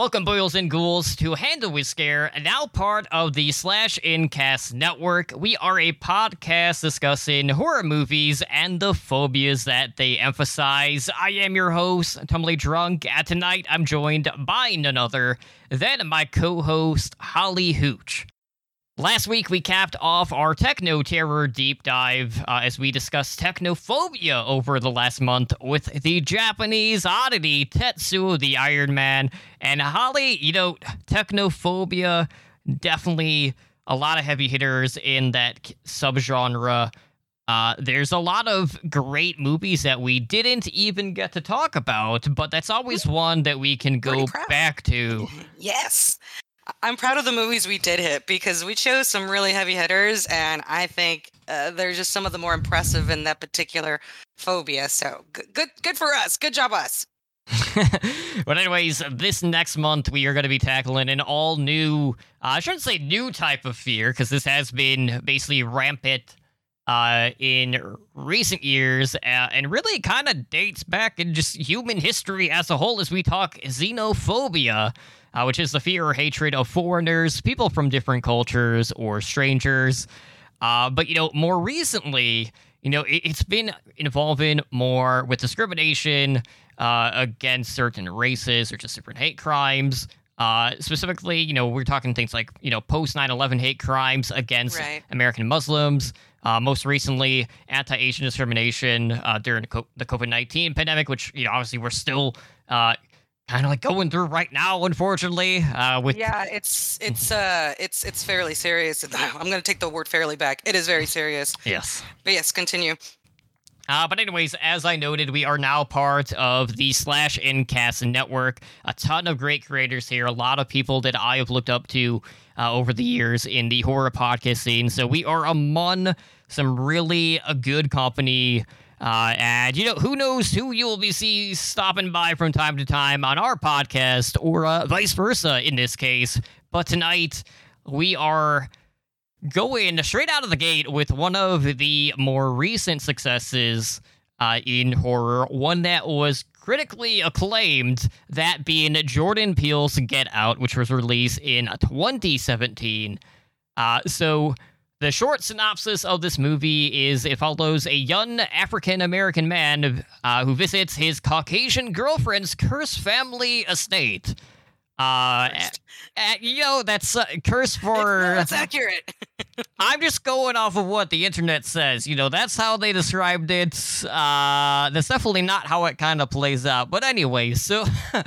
Welcome, Boils and Ghouls, to Handle with Scare, now part of the Slash Incast Network. We are a podcast discussing horror movies and the phobias that they emphasize. I am your host, Tumbly Drunk, and tonight I'm joined by none other than my co host, Holly Hooch. Last week, we capped off our techno terror deep dive uh, as we discussed technophobia over the last month with the Japanese oddity Tetsuo the Iron Man. And Holly, you know, technophobia definitely a lot of heavy hitters in that subgenre. Uh, there's a lot of great movies that we didn't even get to talk about, but that's always one that we can go back to. Yes. I'm proud of the movies we did hit because we chose some really heavy hitters, and I think uh, they're just some of the more impressive in that particular phobia. So good, good, good for us. Good job, us. but anyways, this next month we are going to be tackling an all new, uh, I shouldn't say new type of fear because this has been basically rampant uh, in recent years uh, and really kind of dates back in just human history as a whole as we talk xenophobia uh, which is the fear or hatred of foreigners, people from different cultures, or strangers. Uh, but, you know, more recently, you know, it, has been involving more with discrimination uh, against certain races or just different hate crimes. Uh, specifically, you know, we're talking things like, you know, post 9 11 hate crimes against right. American Muslims. Uh, most recently, anti Asian discrimination uh, during the COVID 19 pandemic, which, you know, obviously we're still uh, kind of like going through right now, unfortunately. Uh, with yeah, it's it's uh it's it's fairly serious. I'm going to take the word fairly back. It is very serious. Yes. But yes, continue. Uh, but anyways, as I noted, we are now part of the Slash Incast network. A ton of great creators here. A lot of people that I have looked up to uh, over the years in the horror podcast scene. So we are among some really a uh, good company uh, and, you know, who knows who you will be see stopping by from time to time on our podcast or uh, vice versa in this case. But tonight, we are going straight out of the gate with one of the more recent successes uh, in horror, one that was critically acclaimed, that being Jordan Peele's Get Out, which was released in 2017. Uh, so the short synopsis of this movie is it follows a young African American man uh, who visits his Caucasian girlfriend's cursed family estate. Uh, you know, that's uh, curse for. That's accurate. I'm just going off of what the internet says. You know, that's how they described it. Uh, that's definitely not how it kind of plays out. But anyway, so.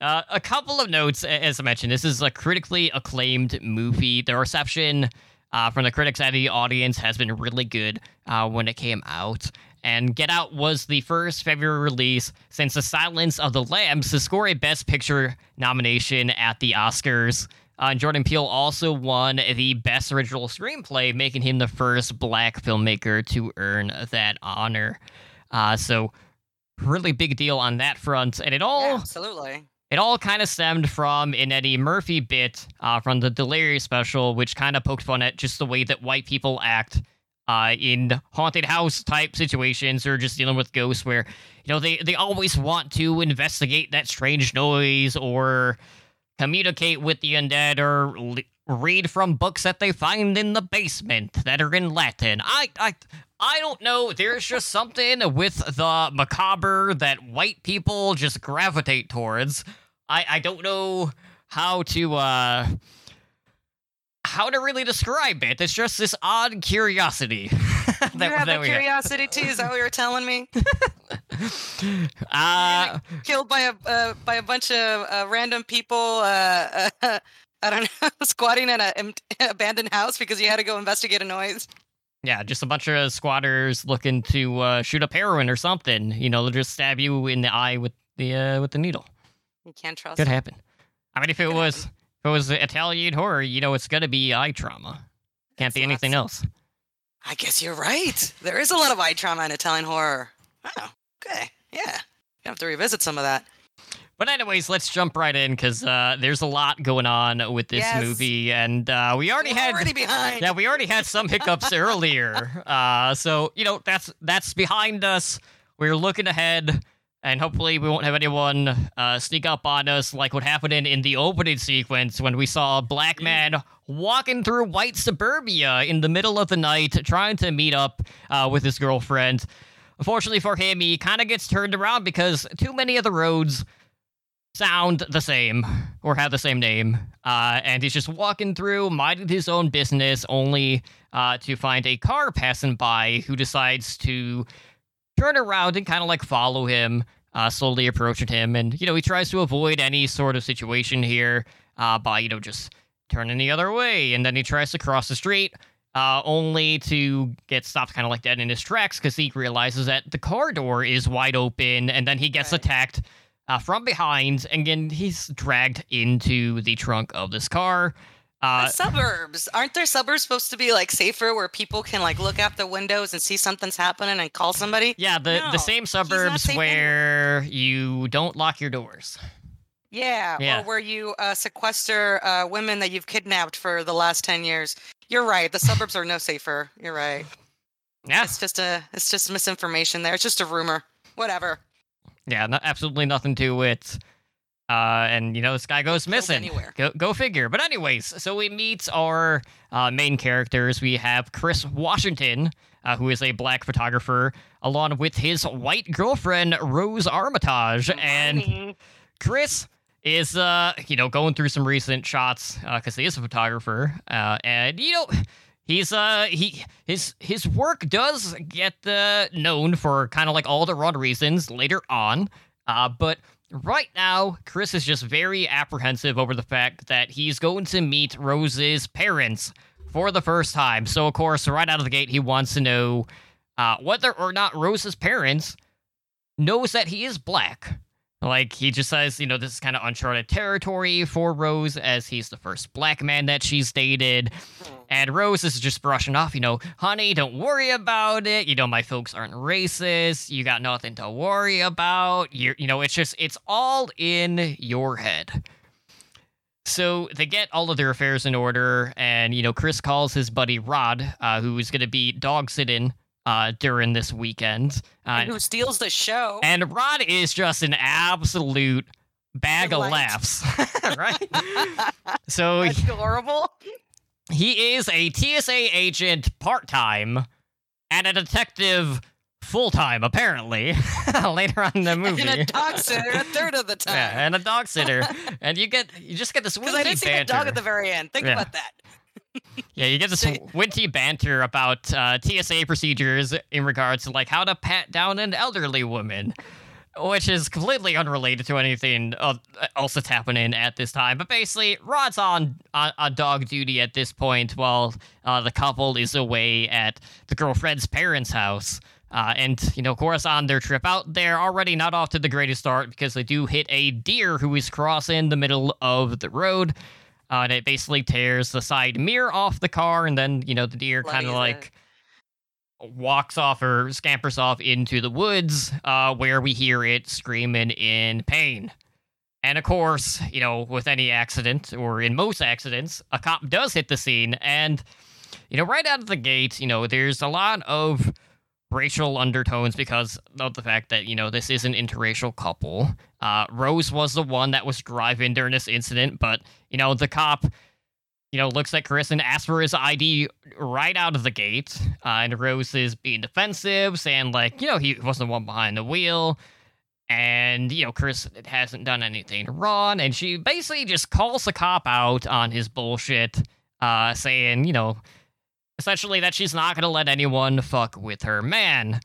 Uh, a couple of notes, as I mentioned, this is a critically acclaimed movie. The reception uh, from the critics and the audience has been really good uh, when it came out. And Get Out was the first February release since The Silence of the Lambs to score a Best Picture nomination at the Oscars. Uh, Jordan Peele also won the Best Original Screenplay, making him the first black filmmaker to earn that honor. Uh, so, really big deal on that front. And it all. Yeah, absolutely it all kind of stemmed from an Eddie Murphy bit uh, from the Delirious special, which kind of poked fun at just the way that white people act uh, in haunted house type situations or just dealing with ghosts, where you know they they always want to investigate that strange noise or communicate with the undead or read from books that they find in the basement that are in Latin. I I I don't know. There's just something with the macabre that white people just gravitate towards. I I don't know how to uh how to really describe it. It's just this odd curiosity. that, you have a curiosity too. Is that what you're telling me? uh, killed by a uh, by a bunch of uh, random people. Uh, uh I don't know, squatting in an abandoned house because you had to go investigate a noise. Yeah, just a bunch of squatters looking to uh, shoot up heroin or something. You know, they'll just stab you in the eye with the with the needle. You can't trust. Could happen. I mean, if it was happen. if it was Italian horror, you know, it's gonna be eye trauma. Can't That's be anything else. I guess you're right. There is a lot of eye trauma in Italian horror. Oh, okay, yeah. You have to revisit some of that. But anyways, let's jump right in because uh, there's a lot going on with this yes. movie, and uh, we already We're had already behind. Yeah, we already had some hiccups earlier. Uh, so you know that's that's behind us. We're looking ahead. And hopefully we won't have anyone uh, sneak up on us like what happened in, in the opening sequence when we saw a black man walking through white suburbia in the middle of the night trying to meet up uh, with his girlfriend. Unfortunately for him, he kind of gets turned around because too many of the roads sound the same or have the same name. Uh, and he's just walking through, minding his own business, only uh, to find a car passing by who decides to turn around and kind of like follow him, uh, slowly approaching him. And, you know, he tries to avoid any sort of situation here uh, by, you know, just turning the other way. And then he tries to cross the street. Uh, only to get stopped kind of like dead in his tracks because he realizes that the car door is wide open and then he gets Right. attacked uh, from behind and then he's dragged into the trunk of this car. Uh, The suburbs aren't there suburbs supposed to be like safer where people can like look out the windows and see something's happening and call somebody? yeah, the, No, the same suburbs where you don't lock your doors. Yeah, Yeah. or where you uh, sequester uh, women that you've kidnapped for the last ten years. You're right. The suburbs are no safer. You're right. Yeah, It's just a it's just misinformation there. It's just a rumor. Whatever. yeah, no, absolutely nothing to it. Uh, and you know this guy goes missing. anywhere. Go, go figure. But anyways, so we meet our uh, main characters. We have Chris Washington, uh, who is a black photographer, along with his white girlfriend Rose Armitage, and. Chris is uh you know going through some recent shots because he is a photographer uh and you know he's uh he his his work does get uh, known for kind of like all the wrong reasons later on uh but right now chris is just very apprehensive over the fact that he's going to meet rose's parents for the first time. So of course right out of the gate he wants to know uh whether or not rose's parents knows that he is black like he just says, you know, this is kind of uncharted territory for Rose as he's the first black man that she's dated. And Rose is just brushing off, you know, honey, don't worry about it. You know, my folks aren't racist. You got nothing to worry about. You're, you know, it's just, it's all in your head. So they get all of their affairs in order, and you know, Chris calls his buddy Rod, uh, who is going to be dog sitting uh, during this weekend. Uh, And who steals the show? and Rod is just an absolute bag of laughs, right? so adorable. he is a TSA agent part time and a detective full time, apparently, later on in the movie. And a dog sitter a third of the time. yeah, and a dog sitter, and you get you just get this Because I didn't see the dog at the very end. Think Yeah. about that. Yeah, you get this witty banter about uh, TSA procedures in regards to like how to pat down an elderly woman, which is completely unrelated to anything uh, else that's happening at this time. But basically, Rod's on on, on dog duty at this point while uh, the couple is away at the girlfriend's parents' house. Uh, and you know, of course, on their trip out, they're already not off to the greatest start because they do hit a deer who is crossing the middle of the road. Uh, and it basically tears the side mirror off the car, and then you know the deer kind of like walks off or scampers off into the woods, uh, where we hear it screaming in pain. And of course, you know, with any accident or in most accidents, a cop does hit the scene, and you know, right out of the gate, you know, there's a lot of racial undertones because of the fact that you know this is an interracial couple. Uh, Rose was the one that was driving during this incident, but you know the cop, you know, looks at Chris and asks for his ID right out of the gate. Uh, and Rose is being defensive, saying like, you know, he wasn't the one behind the wheel, and you know Chris hasn't done anything wrong, and she basically just calls the cop out on his bullshit, uh, saying, you know essentially that she's not going to let anyone fuck with her man.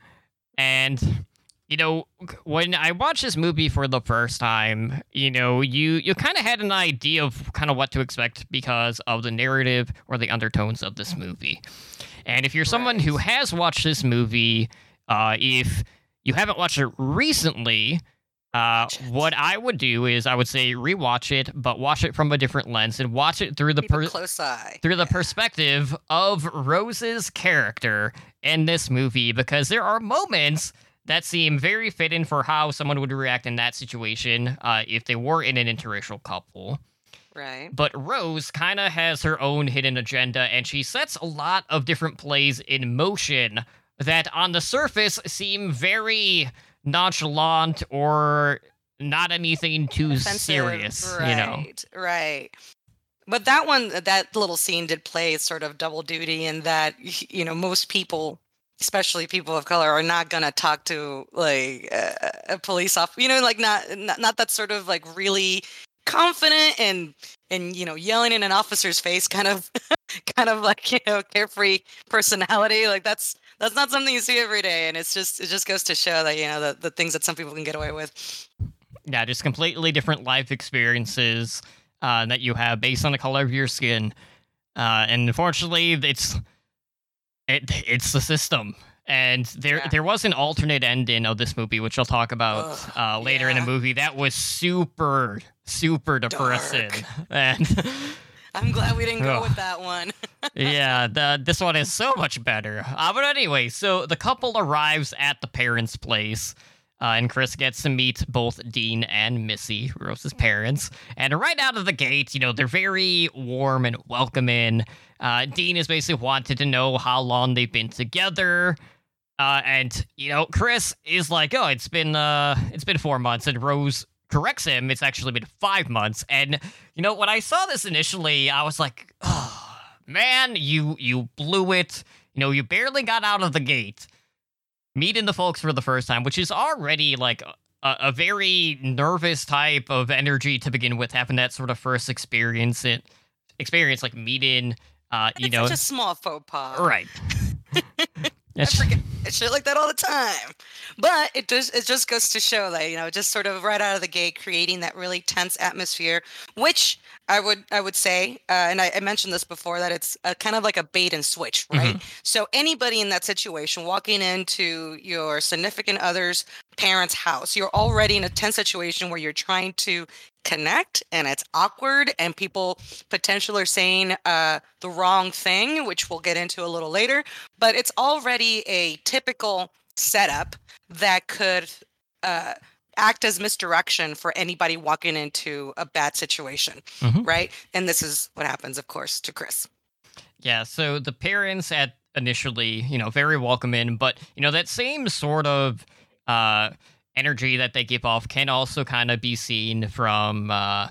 And you know, when I watched this movie for the first time, you know, you you kind of had an idea of kind of what to expect because of the narrative or the undertones of this movie. And if you're someone who has watched this movie, uh, if you haven't watched it recently, uh, what I would do is I would say rewatch it, but watch it from a different lens and watch it through the per- close eye. through the perspective of Rose's character in this movie because there are moments that seem very fitting for how someone would react in that situation uh, if they were in an interracial couple. Right. But Rose kind of has her own hidden agenda and she sets a lot of different plays in motion that on the surface seem very nonchalant or not anything too Offensive, serious, right, you know. Right. But that one, that little scene did play sort of double duty in that, you know, most people, especially people of color, are not going to talk to like a, a police officer, you know, like not, not, not that sort of like really confident and, and, you know, yelling in an officer's face kind of, kind of like, you know, carefree personality. Like that's, that's not something you see every day. And it's just, it just goes to show that, you know, the, the things that some people can get away with. Yeah, just completely different life experiences uh, that you have based on the color of your skin. Uh, and unfortunately, it's it, it's the system. And there Yeah. there was an alternate ending of this movie, which I'll talk about Ugh, uh, later in the movie. That was super super depressing. And I'm glad we didn't go with that one. yeah, the, this one is so much better. Uh, but anyway, so the couple arrives at the parents' place. Uh, and Chris gets to meet both Dean and Missy, Rose's parents. And right out of the gate, you know, they're very warm and welcoming. Uh, Dean is basically wanted to know how long they've been together. Uh, and you know, Chris is like, "Oh, it's been uh, it's been four months," and Rose corrects him. It's actually been five months. And you know, when I saw this initially, I was like, "Oh, man, you you blew it. You know, you barely got out of the gate, meeting the folks for the first time, which is already like." A, a very nervous type of energy to begin with, having that sort of first experience, it experience like meeting, uh, you it's know, such a small faux pas. right. I forget shit like that all the time. But it does it just goes to show that, you know, just sort of right out of the gate creating that really tense atmosphere, which I would I would say, uh, and I, I mentioned this before, that it's a, kind of like a bait and switch, right? So anybody in that situation walking into your significant other's parents' house, you're already in a tense situation where you're trying to connect and it's awkward and people potentially are saying uh, the wrong thing, which we'll get into a little later. But it's already a typical setup that could uh, act as misdirection for anybody walking into a bad situation, Mhm. right? And this is what happens, of course, to Chris. Yeah, so the parents at initially, you know, very welcoming, but you know, that same sort of uh energy that they give off can also kind of be seen from uh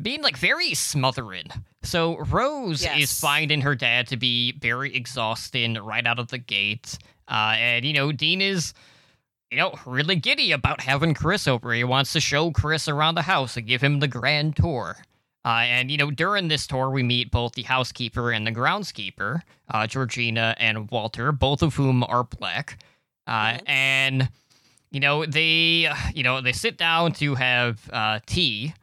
being like very smothering. So Rose is finding her dad to be very exhausting right out of the gate. Uh and you know, Dean is you know, really giddy about having Chris over. He wants to show Chris around the house and give him the grand tour. Uh, and, you know, during this tour, we meet both the housekeeper and the groundskeeper, uh, Georgina and Walter, both of whom are black. Uh. And, you know, they, you know, they sit down to have uh, tea.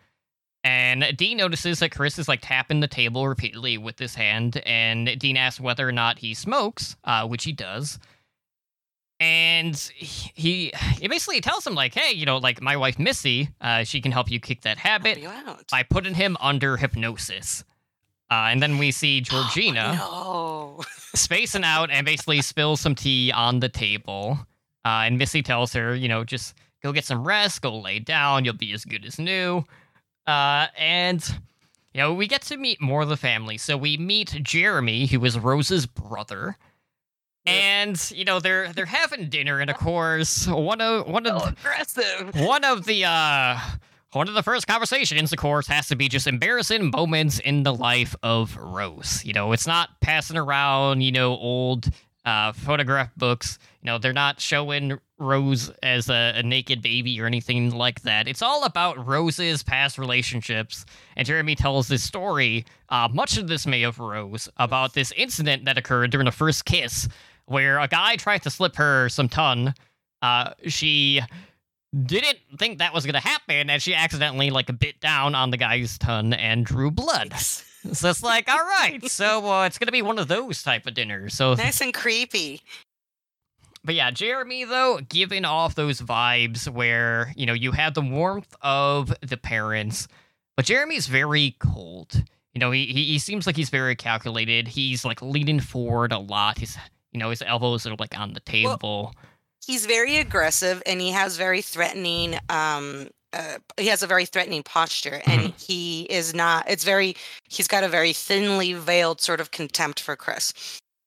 And Dean notices that Chris is like tapping the table repeatedly with his hand. And Dean asks whether or not he smokes, uh, which he does and he he basically tells him like hey you know like my wife missy uh, she can help you kick that habit by putting him under hypnosis uh, and then we see georgina no. spacing out and basically spills some tea on the table uh, and missy tells her you know just go get some rest go lay down you'll be as good as new uh, and you know we get to meet more of the family so we meet jeremy who is rose's brother and you know they're they're having dinner and of course one of one of So aggressive. one of the uh one of the first conversations, of course, has to be just embarrassing moments in the life of Rose. You know, it's not passing around, you know, old uh, photograph books. You know, they're not showing Rose as a, a naked baby or anything like that. It's all about Rose's past relationships. And Jeremy tells this story, uh, much of this may of Rose, about this incident that occurred during the first kiss, where a guy tried to slip her some ton. Uh, she didn't think that was gonna happen, and she accidentally like bit down on the guy's tongue and drew blood. So it's like, all right, so uh, it's gonna be one of those type of dinners. So, nice and creepy. but yeah, Jeremy though giving off those vibes where you know you had the warmth of the parents, but Jeremy's very cold. You know, he he, he seems like he's very calculated. He's like leaning forward a lot. His you know his elbows are like on the table. He's very aggressive and he has very threatening um uh, he has a very threatening posture and Mm-hmm. he is not it's very he's got a very thinly veiled sort of contempt for Chris.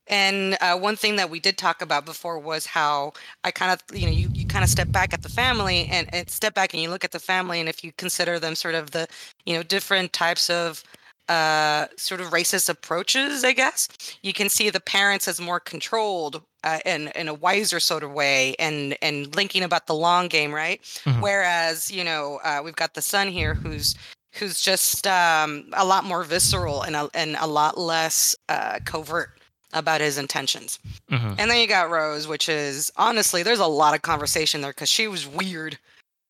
And uh, one thing that we did talk about before was how I kind of, you know, you, you kind of step back at the family and, and step back and you look at the family. And if you consider them sort of the, you know, different types of uh, sort of racist approaches, I guess, you can see the parents as more controlled uh, in, in a wiser sort of way and, and linking about the long game, right? Mhm. Whereas, you know, uh, we've got the son here who's who's just um, a lot more visceral and a, and a lot less uh, covert about his intentions. Mhm. And then you got Rose, which is honestly, there's a lot of conversation there because she was weird.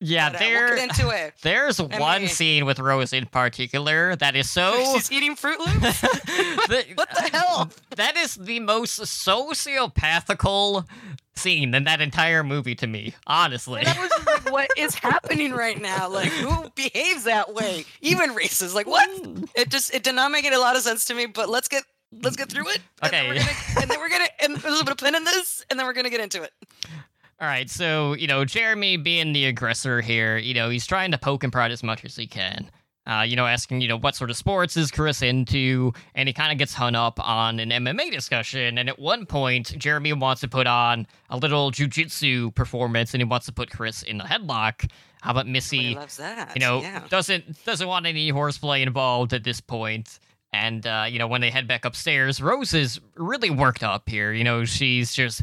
Yeah, But, uh, we'll there. get into it. There's one mean- scene with Rose in particular that is so. She's eating Froot Loops. The- What the hell? That is the most sociopathical scene in that entire movie to me, honestly. I was just like, what is happening right now? Like, who behaves that way? Even racist. Like, what? It just it did not make a lot of sense to me. But let's get let's get through it. And then we're Okay. gonna, and then we're gonna and there's a bit of pin in this, and then we're gonna get into it. All right, so you know, Jeremy being the aggressor here, you know, he's trying to poke and prod as much as he can. Uh, you know, asking, you know, what sort of sports is Chris into, and he kind of gets hung up on an MMA discussion. And at one point, Jeremy wants to put on a little jujitsu performance, and he wants to put Chris in the headlock. How about Missy? Loves that. you know yeah. doesn't doesn't want any horseplay involved at this point. point and uh, you know when they head back upstairs rose is really worked up here you know she's just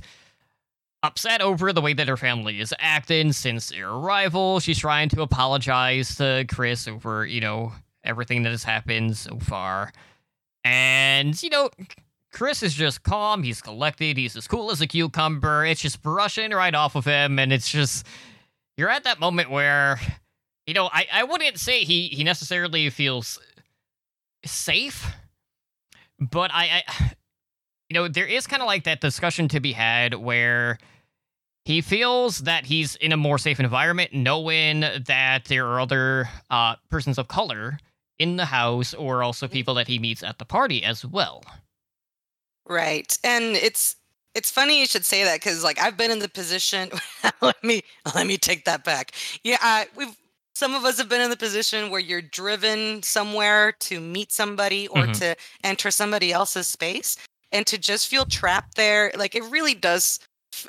upset over the way that her family is acting since their arrival. She's trying to apologize to chris over you know everything that has happened so far. And you know chris is just calm. He's collected. He's as cool as a cucumber. It's just brushing right off of him. And it's just you're at that moment where you know, I, I wouldn't say he, he necessarily feels safe, but I, I you know, there is kind of like that discussion to be had where he feels that he's in a more safe environment, knowing that there are other uh, persons of color in the house, or also people that he meets at the party as well. Right. And it's it's funny you should say that because like I've been in the position let me let me take that back. Yeah, I, we've some of us have been in the position where you're driven somewhere to meet somebody or Mhm. to enter somebody else's space and to just feel trapped there like it really does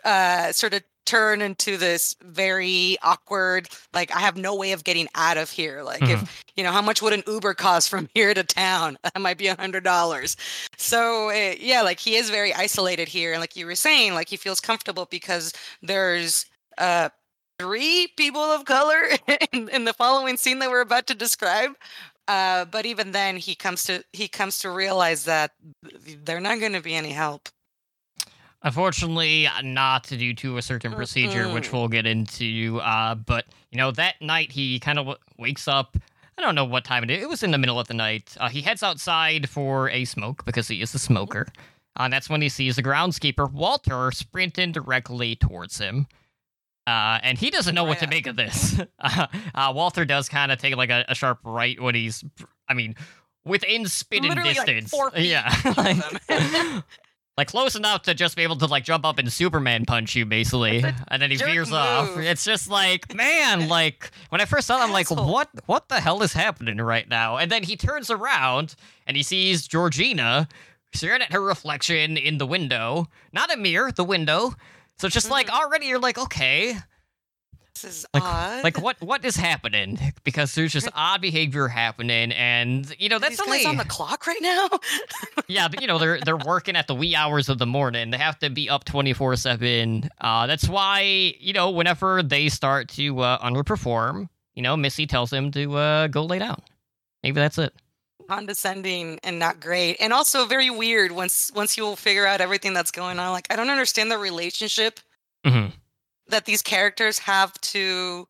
uh sort of turn into this very awkward like i have no way of getting out of here. Like if you know how much would an uber cost from here to town? That might be a hundred dollars. So uh, yeah like he is very isolated here and like you were saying like he feels comfortable because there's uh three people of color in, in the following scene that we're about to describe uh but even then he comes to he comes to realize that they're not going to be any help Unfortunately, not due to a certain procedure, which Mm-mm. we'll get into. Uh, but you know, that night he kind of w- wakes up. I don't know what time it is. It was in the middle of the night. Uh, he heads outside for a smoke because he is a smoker. Uh, and that's when he sees the groundskeeper Walter sprinting directly towards him. Uh, and he doesn't know what to make of this. uh, uh, Walter does kind of take like a, a sharp right when he's, I mean, within spitting Literally, like, distance. feet yeah, like, like close enough to just be able to like jump up and Superman punch you, basically, and then he veers off. It's just like, man, like when I first saw, it, I'm like, what, what the hell is happening right now? And then he turns around and he sees Georgina staring at her reflection in the window, not a mirror, the window. So it's just like Mm-hmm. already you're like, okay, this is Like- odd like what what is happening? Because there's just odd behavior happening, and you know Are that's these only on the clock right now yeah, but, you know they're they're working at the wee hours of the morning. They have to be up twenty four seven. Uh, that's why you know whenever they start to uh, underperform, you know Missy tells him to uh, go lay down. Maybe that's it. Condescending and not great. And also very weird once once you'll figure out everything that's going on. Like i don't understand the relationship Mhm. that these characters have to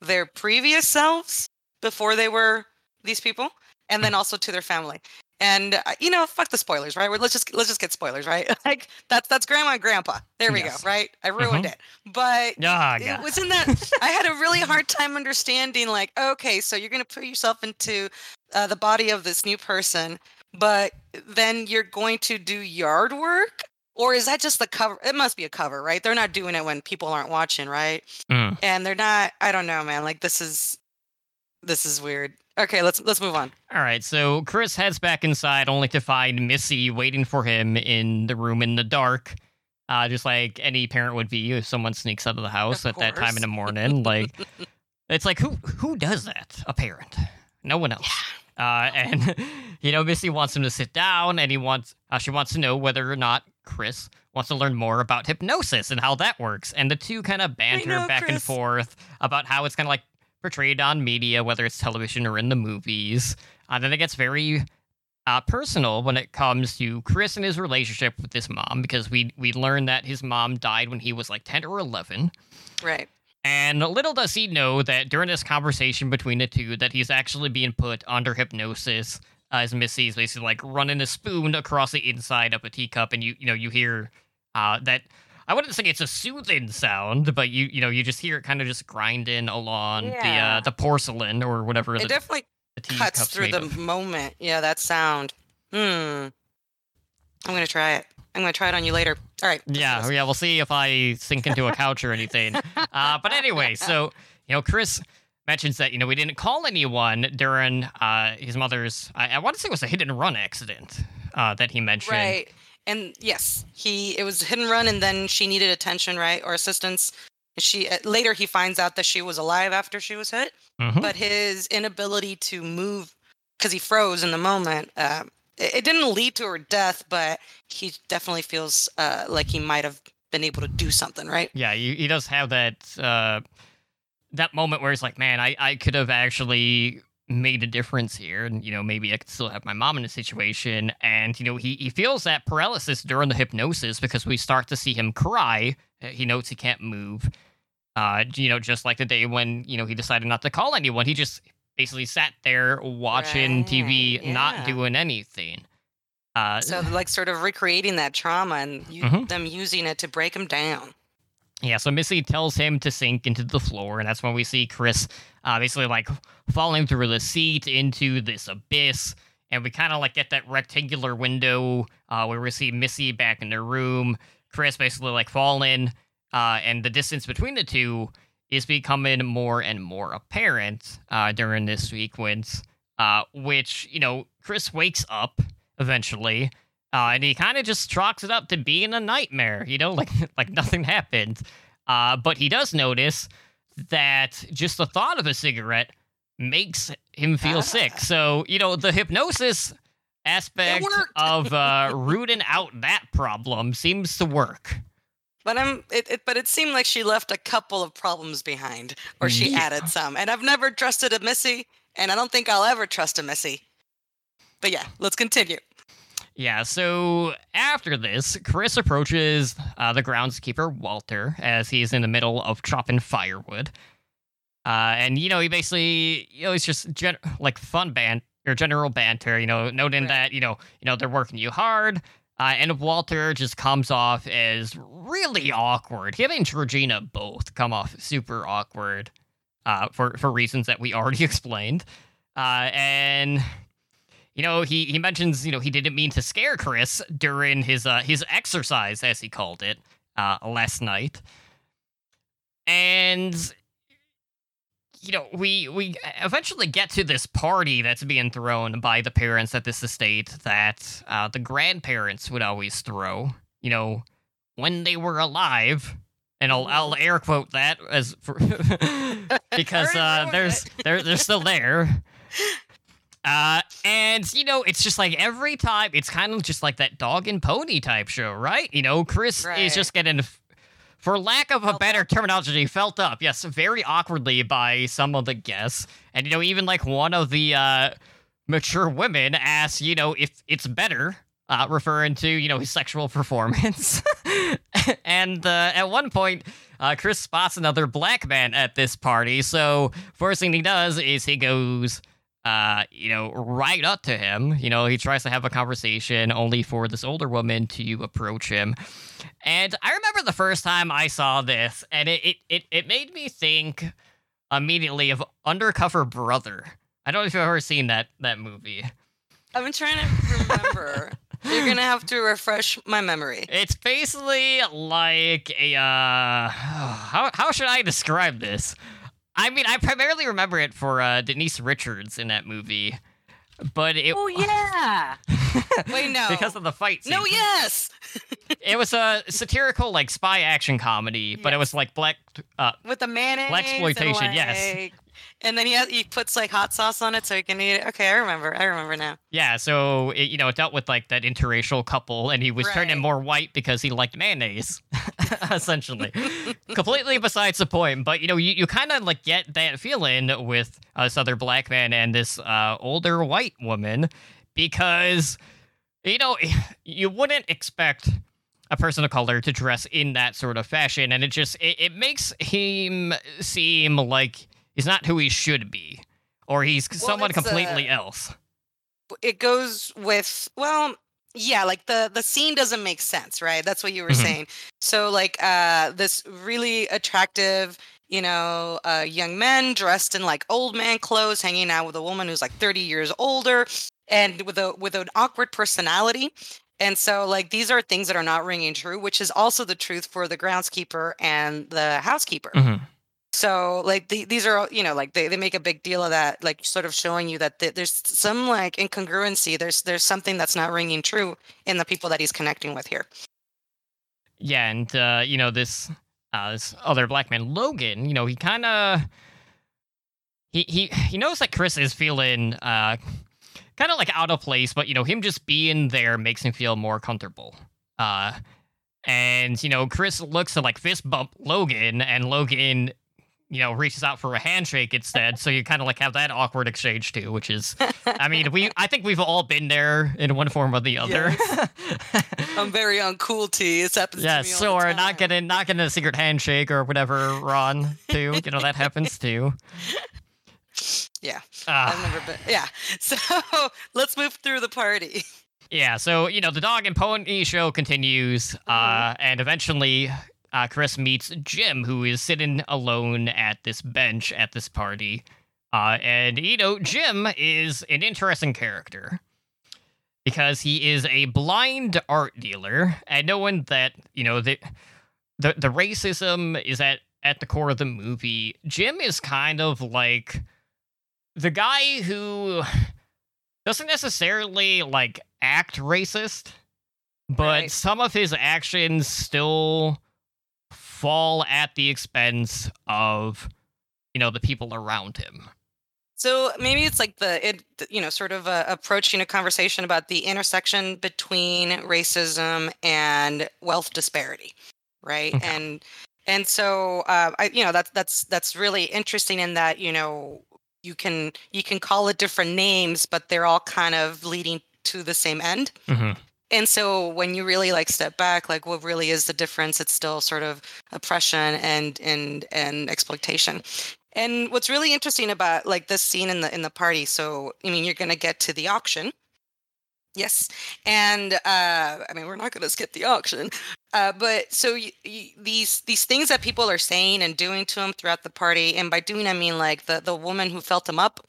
their previous selves before they were these people and then also to their family. And uh, you know fuck the spoilers right? Let's just let's just get spoilers right? Like that's that's grandma and grandpa. There we Yes. go right? I ruined it. But Ah, it was in that I had a really hard time understanding like okay so you're going to put yourself into uh, the body of this new person but then you're going to do yard work or is that just the cover it must be a cover right they're not doing it when people aren't watching right Mm. and they're not i don't know man like this is this is weird Okay, let's let's move on. All right, so Chris heads back inside only to find Missy waiting for him in the room in the dark. Uh, just like any parent would be if someone sneaks out of the house Of at that time in the morning. Like it's like who who does that? A parent. No one else. Uh, and you know, Missy wants him to sit down, and he wants uh, she wants to know whether or not Chris wants to learn more about hypnosis and how that works. And the two kind of banter know, back and forth about how it's kind of like portrayed on media, whether it's television or in the movies. Uh, then it gets very uh, personal when it comes to Chris and his relationship with his mom, because we we learn that his mom died when he was like ten or eleven. Right. And little does he know that during this conversation between the two, that he's actually being put under hypnosis. Uh, as Missy's basically like running a spoon across the inside of a teacup, and you you know you hear uh, that. I wouldn't say it's a soothing sound, but you you know you just hear it kind of just grinding along the uh, the porcelain or whatever It the, definitely the cuts through the of. moment. Yeah, that sound. Hmm. I'm gonna try it. I'm gonna try it on you later. All right. Yeah, yeah, we'll see if I sink into a couch or anything. Uh, but anyway, so you know, Chris mentions that you know we didn't call anyone during uh, his mother's. I, I want to say it was a hit and run accident uh, that he mentioned. Right. And yes, he it was hit and run, and then she needed attention, right, or assistance. She uh, later he finds out that she was alive after she was hit, Mhm. but his inability to move because he froze in the moment. It, it didn't lead to her death, but he definitely feels uh, like he might have been able to do something, right? Yeah, he, he does have that uh, that moment where he's like, man, I, I could have actually made a difference here, and you know maybe I could still have my mom in a situation, and you know he he feels that paralysis during the hypnosis because we start to see him cry. Uh, He notes he can't move. Uh, you know, just like the day when you know he decided not to call anyone, he just basically sat there watching TV, Right, not doing anything. Uh, So like sort of recreating that trauma and you, Mhm. them using it to break him down. Yeah, so Missy tells him to sink into the floor, and that's when we see Chris uh, basically like falling through the seat into this abyss. And we kind of like get that rectangular window uh, where we see Missy back in the room, Chris basically like falling, uh, and the distance between the two is becoming more and more apparent uh, during this sequence. Uh, which you know, Chris wakes up eventually, uh, and he kind of just chalks it up to being a nightmare, you know, like like nothing happened. Uh, but he does notice that just the thought of a cigarette makes him feel sick. Ah. So you know, the hypnosis aspect of uh, rooting out that problem seems to work. But I'm it, it but it seemed like she left a couple of problems behind or she Yeah. added some. And I've never trusted a Missy and I don't think I'll ever trust a Missy. But yeah, let's continue. Yeah, so after this, Chris approaches uh, the groundskeeper, Walter, as he's in the middle of chopping firewood. Uh, and, you know, he basically, you know, it's just gen- like fun ban or general banter, you know, noting Right. that, you know, you know, they're working you hard. Uh, and Walter just comes off as really awkward. Him and Georgina both come off super awkward uh, for, for reasons that we already explained. Uh, and you know, he he mentions, you know, he didn't mean to scare Chris during his uh his exercise, as he called it, uh last night. And you know, we we eventually get to this party that's being thrown by the parents at this estate that uh, the grandparents would always throw. You know, when they were alive, and I'll I'll air quote that as for because uh, there's they're they're still there. Uh, and you know, it's just like every time, it's kind of just like that dog and pony type show, right? You know, Chris Right. is just getting, for lack of a better terminology, felt up, yes, very awkwardly by some of the guests, and you know, even like one of the uh, mature women asks, you know, if it's better. Uh, referring to you know his sexual performance, and uh, at one point, uh, Chris spots another black man at this party. So first thing he does is he goes, uh, you know, right up to him. You know, he tries to have a conversation, only for this older woman to approach him. And I remember the first time I saw this, and it it it, it made me think immediately of Undercover Brother. I don't know if you've ever seen that that movie. I'm trying to remember. You're gonna have to refresh my memory. It's basically like a uh how how should I describe this? I mean, I primarily remember it for uh, Denise Richards in that movie, but it. Oh yeah. Wait, no. because of the fight scene. No, yes. It was a satirical, like spy action comedy, but it was like black. Uh, With the mayonnaise. exploitation. Blaxploitation, yes. And then he has, he puts like hot sauce on it so he can eat it. Okay, I remember. I remember now. yeah, so it, you know, it dealt with like that interracial couple, and he was turning Right. more white because he liked mayonnaise, essentially. Completely besides the point, but you know, you, you kind of like get that feeling with uh, this other black man and this uh, older white woman because you know you wouldn't expect a person of color to dress in that sort of fashion and it just it, it makes him seem like he's not who he should be or he's someone it's, uh, completely else It goes with well, yeah, like the the scene doesn't make sense, right? That's what you were Mhm. saying. So like uh this really attractive, you know, uh young men dressed in like old man clothes hanging out with a woman who's like 30 years older and with a with an awkward personality. And so like these are things that are not ringing true, which is also the truth for the groundskeeper and the housekeeper. Mhm. So like the, these are all- you know like they, they make a big deal of that like sort of showing you that th- there's some like incongruency there's there's something that's not ringing true in the people that he's connecting with here. yeah and uh you know this uh this other black man logan you know he kind of he he he knows that chris is feeling uh kind of like out of place but you know him just being there makes him feel more comfortable uh and you know chris looks to like fist bump logan and logan you know reaches out for a handshake instead so you kind of like have that awkward exchange too which is i mean we i think we've all been there in one form or the other I'm very uncool T. This happens yeah, to me all so or not getting not getting a secret handshake or whatever, Ron. Too, you know that happens too. Yeah, Ah, I've never been. Yeah, so let's move through the party. yeah. So you know the dog and pony show continues, uh, and eventually. Uh, Chris meets Jim, who is sitting alone at this bench at this party. Uh, and, you know, Jim is an interesting character because he is a blind art dealer. And knowing that, you know, the, the, the racism is at, at the core of the movie, Jim is kind of like the guy who doesn't necessarily like act racist, but Right. some of his actions still fall at the expense of you know the people around him. So maybe it's like the it you know sort of uh, approaching a conversation about the intersection between racism and wealth disparity, right? Okay. And and so uh, I you know that's that's that's really interesting in that you know you can you can call it different names, but they're all kind of leading to the same end. Mhm. And so when you really like step back, like what really is the difference? It's still sort of oppression and and and exploitation. And what's really interesting about like this scene in the in the party, so I mean you're gonna get to the auction. Yes. And uh I mean we're not gonna skip the auction. Uh but so these these things that people are saying and doing to him throughout the party, and by doing I mean like the the woman who felt him up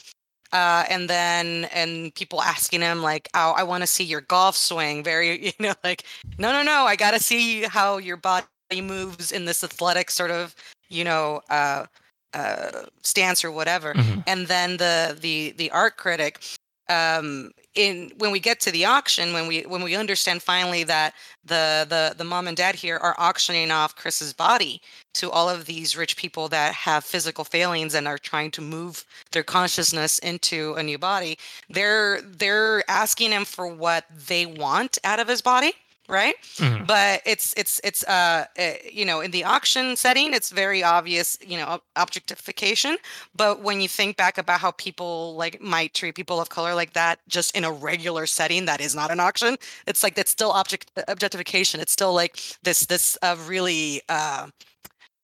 uh, and then and people asking him like, "Oh, I want to see your golf swing." Very, you know, like, no, no, no, I got to see how your body moves in this athletic sort of, you know, uh, uh, stance or whatever. Mhm. And then the the the art critic, um, in when we get to the auction, when we when we understand finally that the the the mom and dad here are auctioning off Chris's body to all of these rich people that have physical failings and are trying to move their consciousness into a new body they're they're asking him for what they want out of his body right Mhm. but it's it's it's uh, uh you know in the auction setting it's very obvious you know objectification but when you think back about how people like might treat people of color like that just in a regular setting that is not an auction it's like that's still object objectification it's still like this this uh, really uh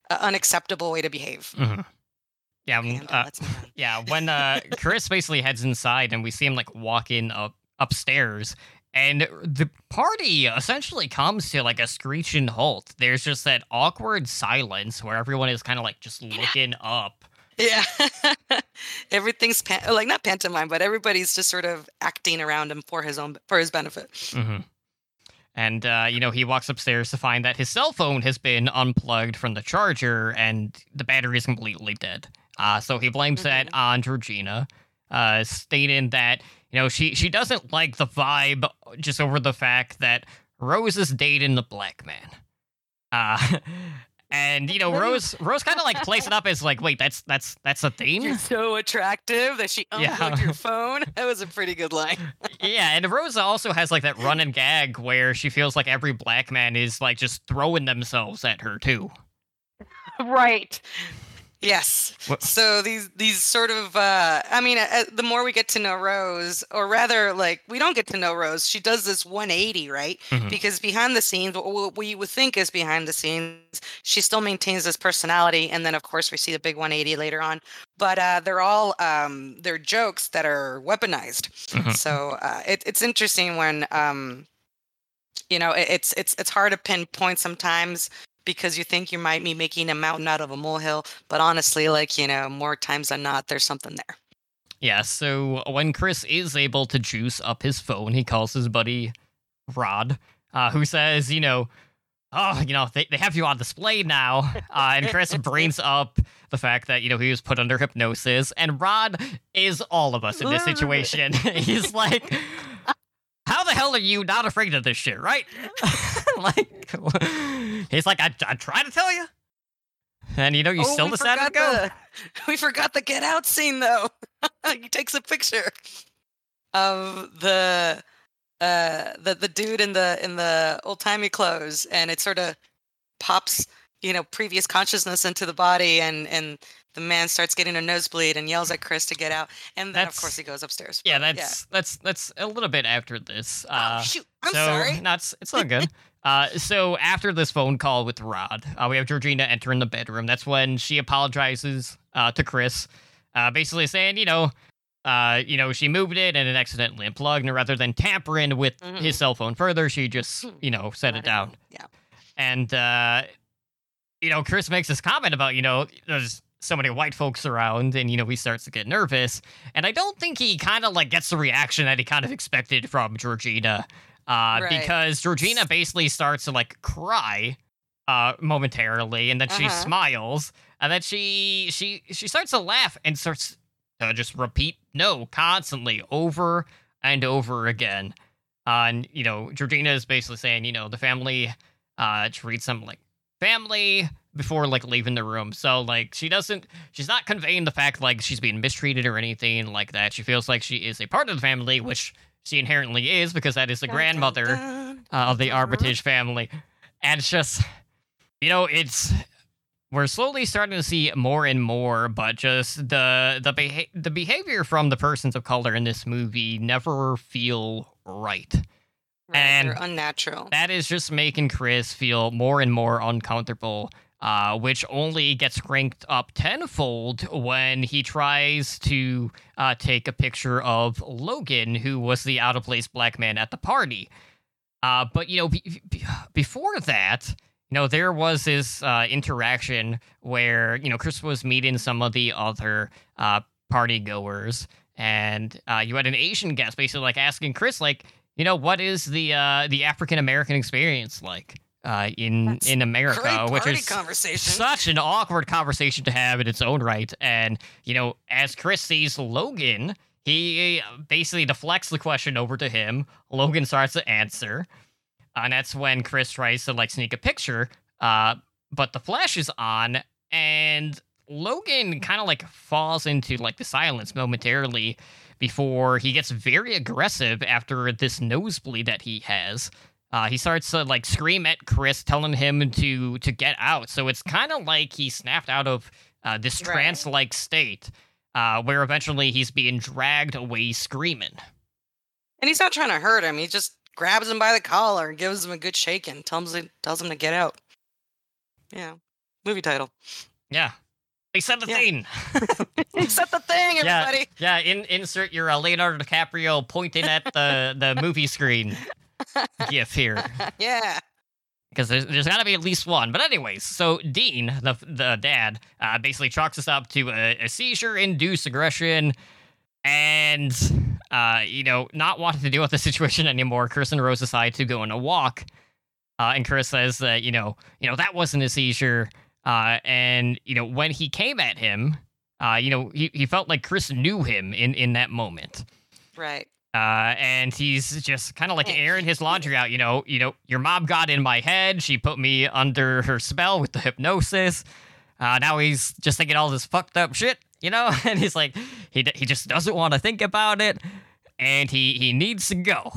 unacceptable way to behave Mhm. Yeah, And, uh, uh, let's move on. yeah. When uh, Chris basically heads inside and we see him like walking up upstairs, and the party essentially comes to like a screeching halt. There's just that awkward silence where everyone is kind of like just looking up. Yeah. Everything's pan- like not pantomime, but everybody's just sort of acting around him for his own for his benefit. hmm And uh, you know, he walks upstairs to find that his cell phone has been unplugged from the charger and the battery is completely dead. Uh, so he blames that Mhm. on Georgina, uh, stating that you know she she doesn't like the vibe just over the fact that Rose is dating the black man. Uh, and you know Rose Rose kind of like plays it up as like, wait, that's that's that's a theme. You're so attractive that she Yeah. unplugged your phone. That was a pretty good line. Yeah, and Rosa also has like that run and gag where she feels like every black man is like just throwing themselves at her too. right. Yes. What- So these these sort of uh I mean uh, the more we get to know Rose or rather like we don't get to know Rose, she does this 180, right? Mhm. Because behind the scenes what- we would think is behind the scenes, she still maintains this personality and then of course we see the big 180 later on. But uh they're all um they're jokes that are weaponized. Mhm. So uh it, it's interesting when um you know it, it's it's it's hard to pinpoint sometimes because you think you might be making a mountain out of a molehill but honestly like you know more times than not there's something there Yeah, so when Chris is able to juice up his phone, he calls his buddy Rod, uh, who says, you know, oh, you know, they, they have you on display now. Uh, and Chris brings up the fact that, you know, he was put under hypnosis. And Rod is all of us in this situation. He's like, how the hell are you not afraid of this shit, right? like, he's like, I, I try to tell you. And, you know, you Oh, still decided to go. the- we forgot the get out scene though he takes a picture of the uh the the dude in the in the old timey clothes and it sort of pops you know previous consciousness into the body and and the man starts getting a nosebleed and yells at chris to get out and then That's- of course he goes upstairs Yeah, that's that's that's a little bit after this. oh, Uh, shoot i'm so sorry no, it's not good. uh, so after this phone call with Rod, uh, we have Georgina entering the bedroom. That's when she apologizes uh, to Chris, uh, basically saying, you know, uh, you know, she moved it and it accidentally unplugged, and rather than tampering with Mhm. his cell phone further, she just, you know, set it down. yeah And uh, you know, Chris makes this comment about, you know, there's so many white folks around, and you know, he starts to get nervous. And I don't think he kind of like gets the reaction that he kind of expected from Georgina, uh, Right. because Georgina basically starts to like cry, uh, momentarily, and then she Uh-huh. smiles, and then she she she starts to laugh and starts to just repeat no constantly over and over again. Uh, and you know, Georgina is basically saying, you know, the family uh treats them like family before like leaving the room. So like she doesn't she's not conveying the fact like she's being mistreated or anything like that. She feels like she is a part of the family, which she inherently is because that is the grandmother uh, of the Mhm. Armitage family. And it's just, you know, it's we're slowly starting to see more and more, but just the the beha- the behavior from the persons of color in this movie never feel right. Right, And unnatural That is just making Chris feel more and more uncomfortable. Uh, which only gets cranked up tenfold when he tries to uh, take a picture of Logan, who was the out of place black man at the party. Uh, but you know, be- be- before that, you know, there was this uh, interaction where you know Chris was meeting some of the other uh, party goers, and uh, you had an Asian guest basically like asking Chris, like, you know, what is the the African American experience like uh, in That's in America, which is conversation such an awkward conversation to have in its own right. And, you know, as Chris sees Logan, he basically deflects the question over to him. Logan starts to answer. And that's when Chris tries to, like, sneak a picture. Uh, but the flash is on, and Logan kind of, like, falls into, like, the silence momentarily before he gets very aggressive after this nosebleed that he has. Uh, he starts to like scream at Chris, telling him to to get out. So it's kind of like he snapped out of uh, this Right. trance-like state, uh, where eventually he's being dragged away screaming. And he's not trying to hurt him. He just grabs him by the collar and gives him a good shaking. Tells him tells him to get out. Yeah. Movie title. Yeah, they said the Yeah. thing. Set the thing, Yeah. everybody. yeah, in, insert your uh, Leonardo DiCaprio pointing at the the movie screen gif here. Yeah. because there's, there's got to be at least one. But anyways, so Dean, the the dad, uh, basically chalks this up to a, a seizure-induced aggression, and uh, you know, not wanting to deal with the situation anymore. Chris and Rose decide to go on a walk, uh, and Chris says that you know, you know that wasn't a seizure, uh, and you know when he came at him. Uh, you know, he, he felt like Chris knew him in in that moment. Right. Uh, and he's just kind of like airing his laundry out. You know, you know, your mom got in my head. She put me under her spell with the hypnosis. Uh, now he's just thinking all this fucked up shit. You know, and he's like, he d- he just doesn't want to think about it, and he he needs to go.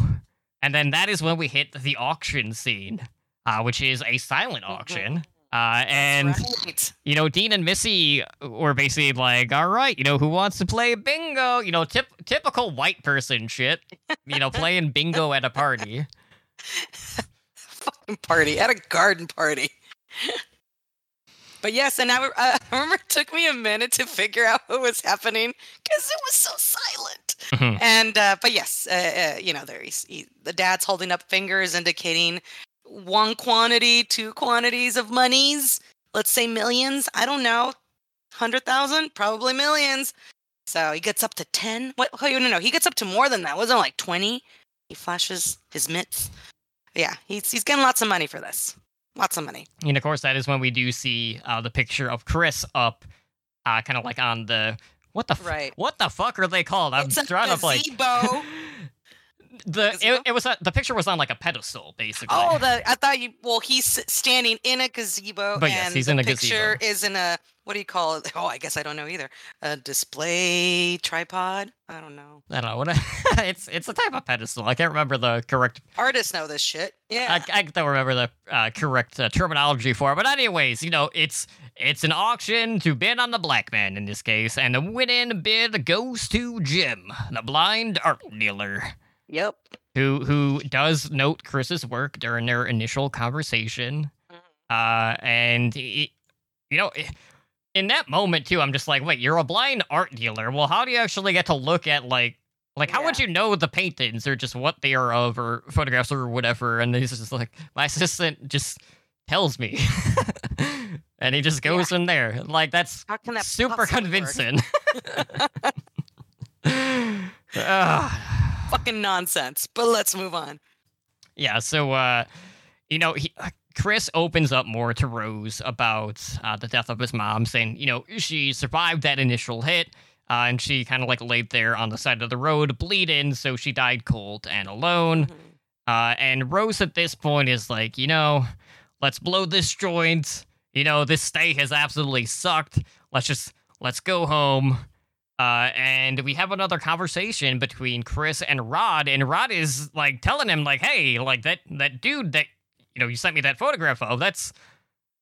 And then that is when we hit the auction scene, uh, which is a silent auction. Uh, and right. you know, Dean and Missy were basically like, all right, you know, who wants to play bingo? You know, tip- typical white person shit. You know, playing bingo at a party. fucking party at a garden party. but yes, and I, I remember it took me a minute to figure out what was happening because it was so silent. Mhm. And uh, but yes, uh, uh, you know, there he's, he, the dad's holding up fingers indicating one quantity, two quantities of monies. Let's say millions. I don't know, hundred thousand, probably millions. So he gets up to ten. What? Oh, no, no, he gets up to more than that. Wasn't it like twenty? He flashes his mitts. Yeah, he's he's getting lots of money for this. Lots of money. And of course, that is when we do see uh, the picture of Chris up, uh, kind of like on the what the f- Right. what the fuck are they called? I'm It's trying to like the it, it was a, the picture was on like a pedestal basically. Oh, the I thought you. Well, he's standing in a gazebo, But yes, and he's the in a picture gazebo. is in a what do you call it? Oh, I guess I don't know either. A display tripod. I don't know. I don't know what it's it's a type of pedestal. I can't remember the correct Artists know this shit. Yeah. I, I don't remember the uh, correct uh, terminology for it, but anyways, you know, it's it's an auction to bid on the black man in this case, and the winning bid goes to Jim, the blind art dealer, yep. who who does note Chris's work during their initial conversation, Mhm. uh, and he, you know. In that moment too, I'm just like, wait, you're a blind art dealer. Well, how do you actually get to look at like like, how would you know the paintings or just what they are of or photographs or whatever? And he's just like, my assistant just tells me. and he just goes in there. Like, that's How can that super convincing. Ah. Fucking nonsense. But let's move on. yeah, so, uh, you know, he, uh, Chris opens up more to Rose about uh, the death of his mom, saying, you know, she survived that initial hit. Uh, and she kind of like laid there on the side of the road bleeding, so she died cold and alone. Mhm. Uh, and Rose at this point is like, you know, let's blow this joint. You know, this stay has absolutely sucked. Let's just let's go home. Uh, and we have another conversation between Chris and Rod, and Rod is like telling him, like, hey, like that that dude that you know you sent me that photograph of, that's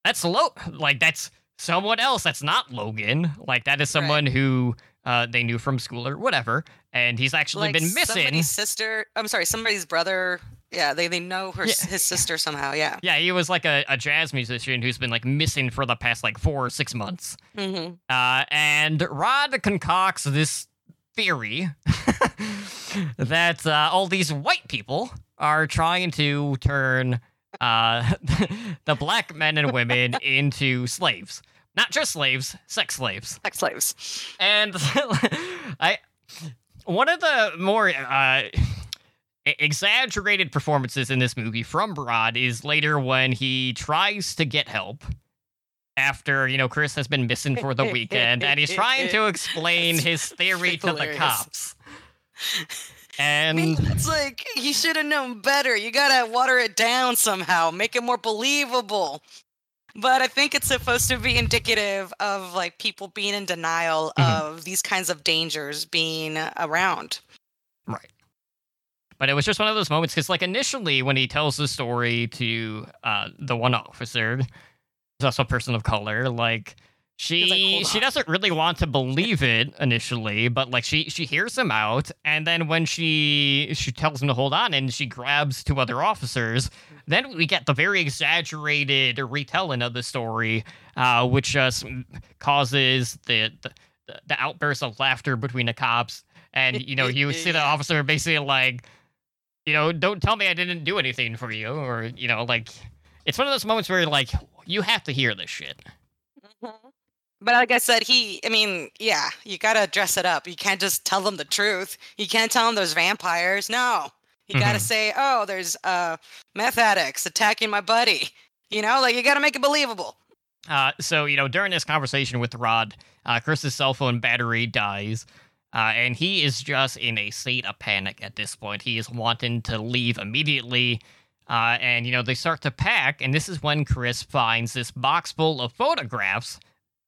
that's Lo like that's someone else. That's not Logan. Like that is Right. someone who uh they knew from school or whatever, and he's actually Like been missing. somebody's sister. I'm sorry, somebody's brother. Yeah, they they know her Yeah. his sister somehow. Yeah. Yeah, he was like a, a jazz musician who's been like missing for the past like four or six months. Mm-hmm. Uh, and Rod concocts this theory that uh, all these white people are trying to turn uh, the black men and women into slaves. Not just slaves, sex slaves. Sex slaves. And I, one of the more uh, exaggerated performances in this movie from Rod is later when he tries to get help after you know Chris has been missing for the weekend, and he's trying to explain his theory to the cops. I mean, And it's like you should have known better. You gotta water it down somehow, make it more believable. But I think it's supposed to be indicative of like people being in denial Mhm. of these kinds of dangers being around. Right. But it was just one of those moments because, like, initially when he tells the story to uh, the one officer, who's also a person of color, like she like, she doesn't really want to believe it initially, but like she she hears him out, and then when she she tells him to hold on, and she grabs two other officers, then we get the very exaggerated retelling of the story, uh, which just causes the, the the outburst of laughter between the cops. And you know you see the officer basically like you know don't tell me i didn't do anything for you or you know like it's one of those moments where you're like you have to hear this shit But like I said, he, I mean, yeah, you gotta dress it up. You can't just tell them the truth. You can't tell them there's vampires. No. You gotta Mhm. say, oh, there's uh, meth addicts attacking my buddy. You know, like you gotta make it believable. Uh, so you know, during this conversation with Rod, uh, Chris's cell phone battery dies, uh, and he is just in a state of panic at this point. He is wanting to leave immediately. Uh, and you know they start to pack, and this is when Chris finds this box full of photographs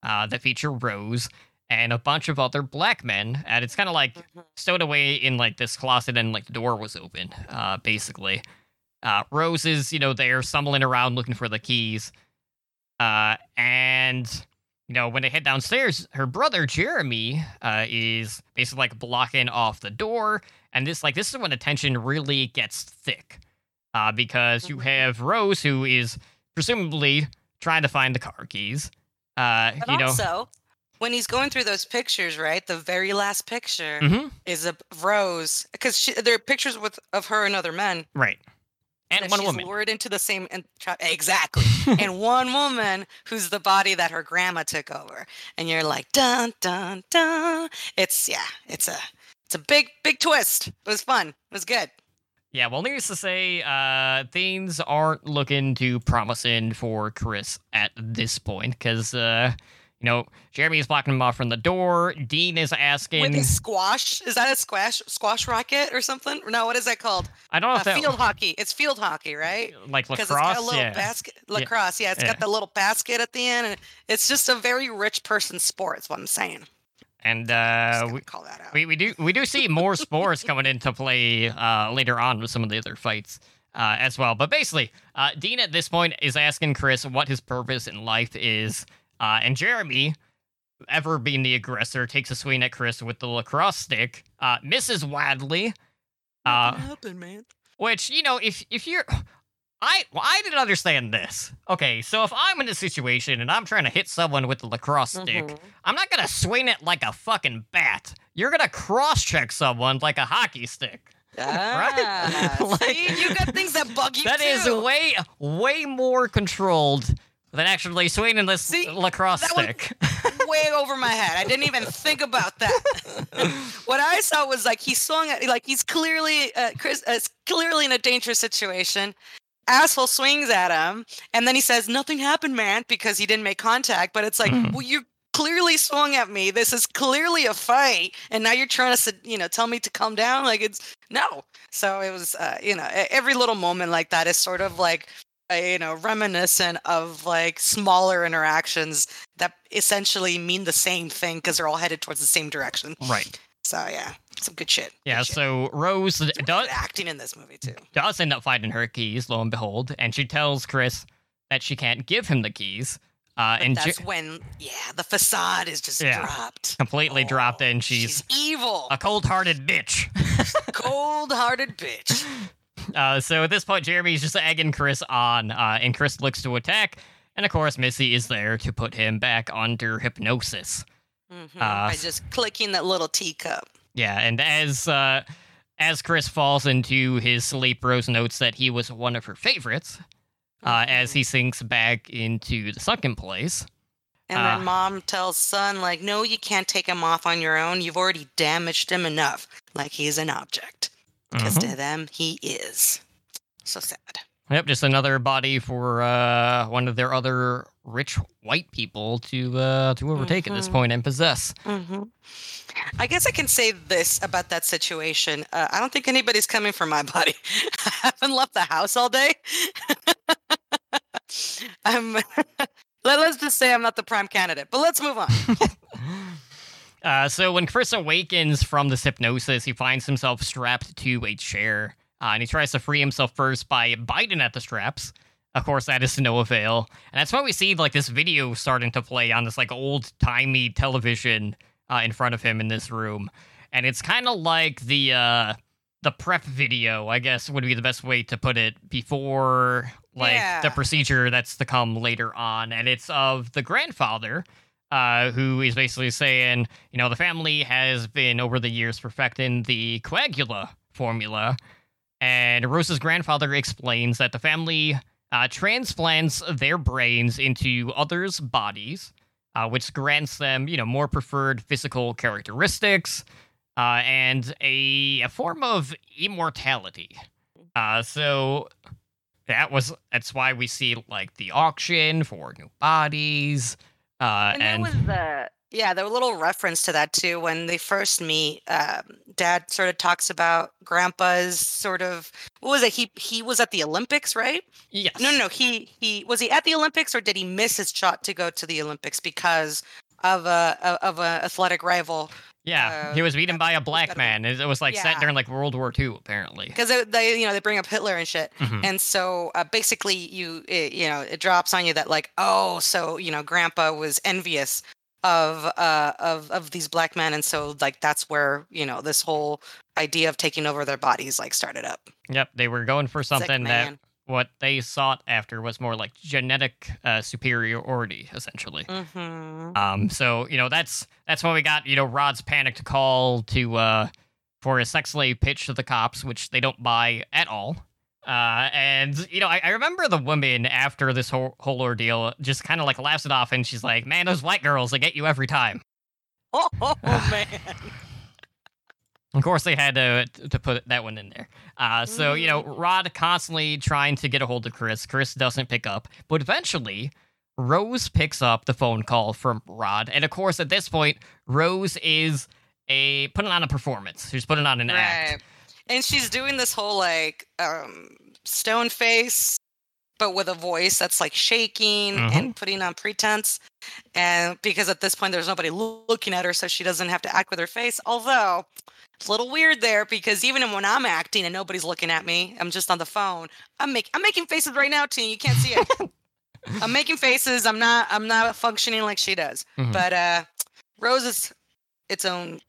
uh, that feature Rose and a bunch of other black men, and it's kind of like Mhm. stowed away in like this closet, and like the door was open, uh, basically. Uh, Rose is you know there stumbling around looking for the keys, uh, and you know when they head downstairs, her brother Jeremy uh, is basically like blocking off the door, and this like this is when the tension really gets thick uh, because you Mhm. have Rose who is presumably trying to find the car keys. Uh, But you know, also, when he's going through those pictures, right? The very last picture Mhm, is of Rose because there are pictures with of her and other men. right, and one she's woman. lured into the same exactly, and one woman who's the body that her grandma took over, and you're like dun dun dun. It's yeah, it's a it's a big big twist. It was fun. It was good. Yeah, well, needless to say, uh, things aren't looking too promising for Chris at this point because, uh, you know, Jeremy is blocking him off from the door. Dean is asking. With squash, is that a squash squash rocket or something? No, what is that called? I don't know Uh, if that field hockey. It's field hockey, right? like because lacrosse. it's got a little yeah, basket lacrosse yeah, it's Yeah. got the little basket at the end and it's just a very rich person sport is what i'm saying and uh, we, call that out we we do we do see more sports coming into play uh, later on with some of the other fights. Uh, as well, but basically, uh, Dean at this point is asking Chris what his purpose in life is, uh, and Jeremy, ever being the aggressor, takes a swing at Chris with the lacrosse stick, uh, misses wildly, uh, happened man which you know if if you're I well, I didn't understand this. Okay, so if I'm in a situation and I'm trying to hit someone with the lacrosse stick, Mhm. I'm not gonna swing it like a fucking bat. You're gonna cross check someone like a hockey stick. Ah, Like- see, you got things that bug you That too. is way way more controlled than actually swinging this See, lacrosse stick. way over my head. I didn't even think about that. what I saw was like he swung at like he's clearly uh, Chris uh, is clearly in a dangerous situation. Asshole swings at him, and then he says nothing happened, man, because he didn't make contact. But it's like, Mhm. well, you clearly swung at me. This is clearly a fight, and now you're trying to, you know, tell me to calm down. Like it's no. So it was, uh, you know, every little moment like that is sort of like, you know, reminiscent of like smaller interactions that essentially mean the same thing because they're all headed towards the same direction. right. So yeah, some good shit. good Yeah. shit. So Rose Some does acting in this movie too. does end up finding her keys, lo and behold, and she tells Chris that she can't give him the keys. Uh, and that's Jer- when, yeah, the facade is just Yeah. dropped. completely dropped Oh, and she's, evil, a cold-hearted bitch. cold-hearted bitch. Uh, so at this point, Jeremy's just egging Chris on, uh, and Chris looks to attack. And of course, Missy is there to put him back under hypnosis. Mhm, Uh, By just clicking that little teacup. Yeah, and as uh, as Chris falls into his sleep, Rose notes that he was one of her favorites. Uh, as Mhm. he sinks back into the sunken place. And uh, then mom tells son, like, no, you can't take him off on your own. You've already damaged him enough. Like he's an object. Because Mhm. to them, he is. So sad. Yep, just another body for uh, one of their other rich white people to uh, to overtake at this Mhm. point and possess. hmm I guess I can say this about that situation. Uh, I don't think anybody's coming for my body. I haven't left the house all day. I'm. Let, us just say I'm not the prime candidate, but let's move on. Uh, so when Chris awakens from this hypnosis, he finds himself strapped to a chair, uh, and he tries to free himself first by biting at the straps. Of course, that is to no avail, and that's why we see like this video starting to play on this like old timey television uh, in front of him in this room, and it's kind of like the uh, the prep video, I guess would be the best way to put it before like the procedure that's to come later on, and it's of the grandfather uh, who is basically saying, you know, the family has been over the years perfecting the coagula formula. And Rose's grandfather explains that the family uh, transplants their brains into others' bodies, uh, which grants them, you know, more preferred physical characteristics uh, and a, a form of immortality. Uh, so that was that's why we see like the auction for new bodies. Uh, And, and, was the Yeah, there was a little reference to that too when they first meet. Um, Dad sort of talks about Grandpa's sort of what was it? He he was at the Olympics, right? yes, No, no, no. He he was he at the Olympics or did he miss his shot to go to the Olympics because of a of a athletic rival? Yeah, uh, he was beaten by a black man. It, it was like set during like World War II, apparently. Because they, you know they bring up Hitler and shit. Mhm. And so uh, basically, you it, you know it drops on you that like oh so you know Grandpa was envious of uh of of these black men, and so like that's where you know this whole idea of taking over their bodies like started up. Yep, they were going for It's like, something that what they sought after was more like genetic uh, superiority, essentially. mhm. Um, so you know that's that's when we got you know Rod's panicked call to uh for a sex slave pitch to the cops, which they don't buy at all. Uh, and you know I, I remember the woman after this whole whole ordeal just kind of like laughs it off, and she's like, "Man, those white girls they get you every time." Oh, oh, man. Of course, they had to to put that one in there. Uh, so you know, Rod constantly trying to get a hold of Chris. Chris doesn't pick up, but eventually, Rose picks up the phone call from Rod, and of course, at this point, Rose is a putting on a performance. She's putting on an act. And she's doing this whole like um stone face, but with a voice that's like shaking Mhm. and putting on pretense. And because at this point there's nobody looking at her, so she doesn't have to act with her face. Although it's a little weird there because even when I'm acting and nobody's looking at me, I'm just on the phone. I'm making I'm making faces right now, Teen. You can't see it. I'm making faces. I'm not I'm not functioning like she does. Mhm. But uh Rose is its own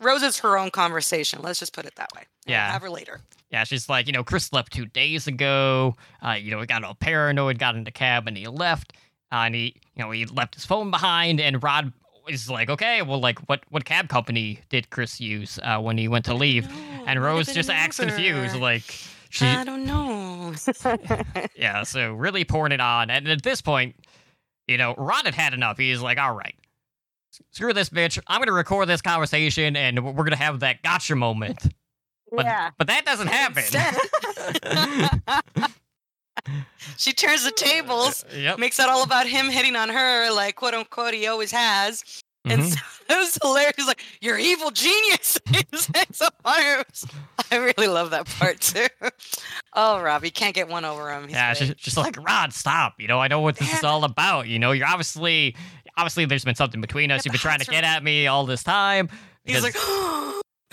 Rose is her own conversation. Let's just put it that way. Yeah. have her later. Yeah, she's like, you know, Chris left two days ago. Uh, you know, he got all paranoid, got in the cab, and he left. Uh, and he, you know, he left his phone behind. And Rod is like, okay, well, like, what, what cab company did Chris use uh, when he went to leave? And Rose just acts confused, like she, I don't know. yeah. So really pouring it on. And at this point, you know, Rod had had enough. He's like, all right, screw this bitch. I'm gonna record this conversation, and we're gonna have that gotcha moment. But, yeah. but that doesn't happen. she turns the tables, yep. makes it all about him hitting on her, like quote unquote he always has. And Mhm. so it was hilarious. He's like, "You're evil genius." So funny. Was- I really love that part too. Oh, Robbie can't get one over him. He's yeah, just, just like Rod, stop. You know, I know what this is all about. You know, you're obviously, obviously, there's been something between us. You've been trying to get at me all this time. He's like,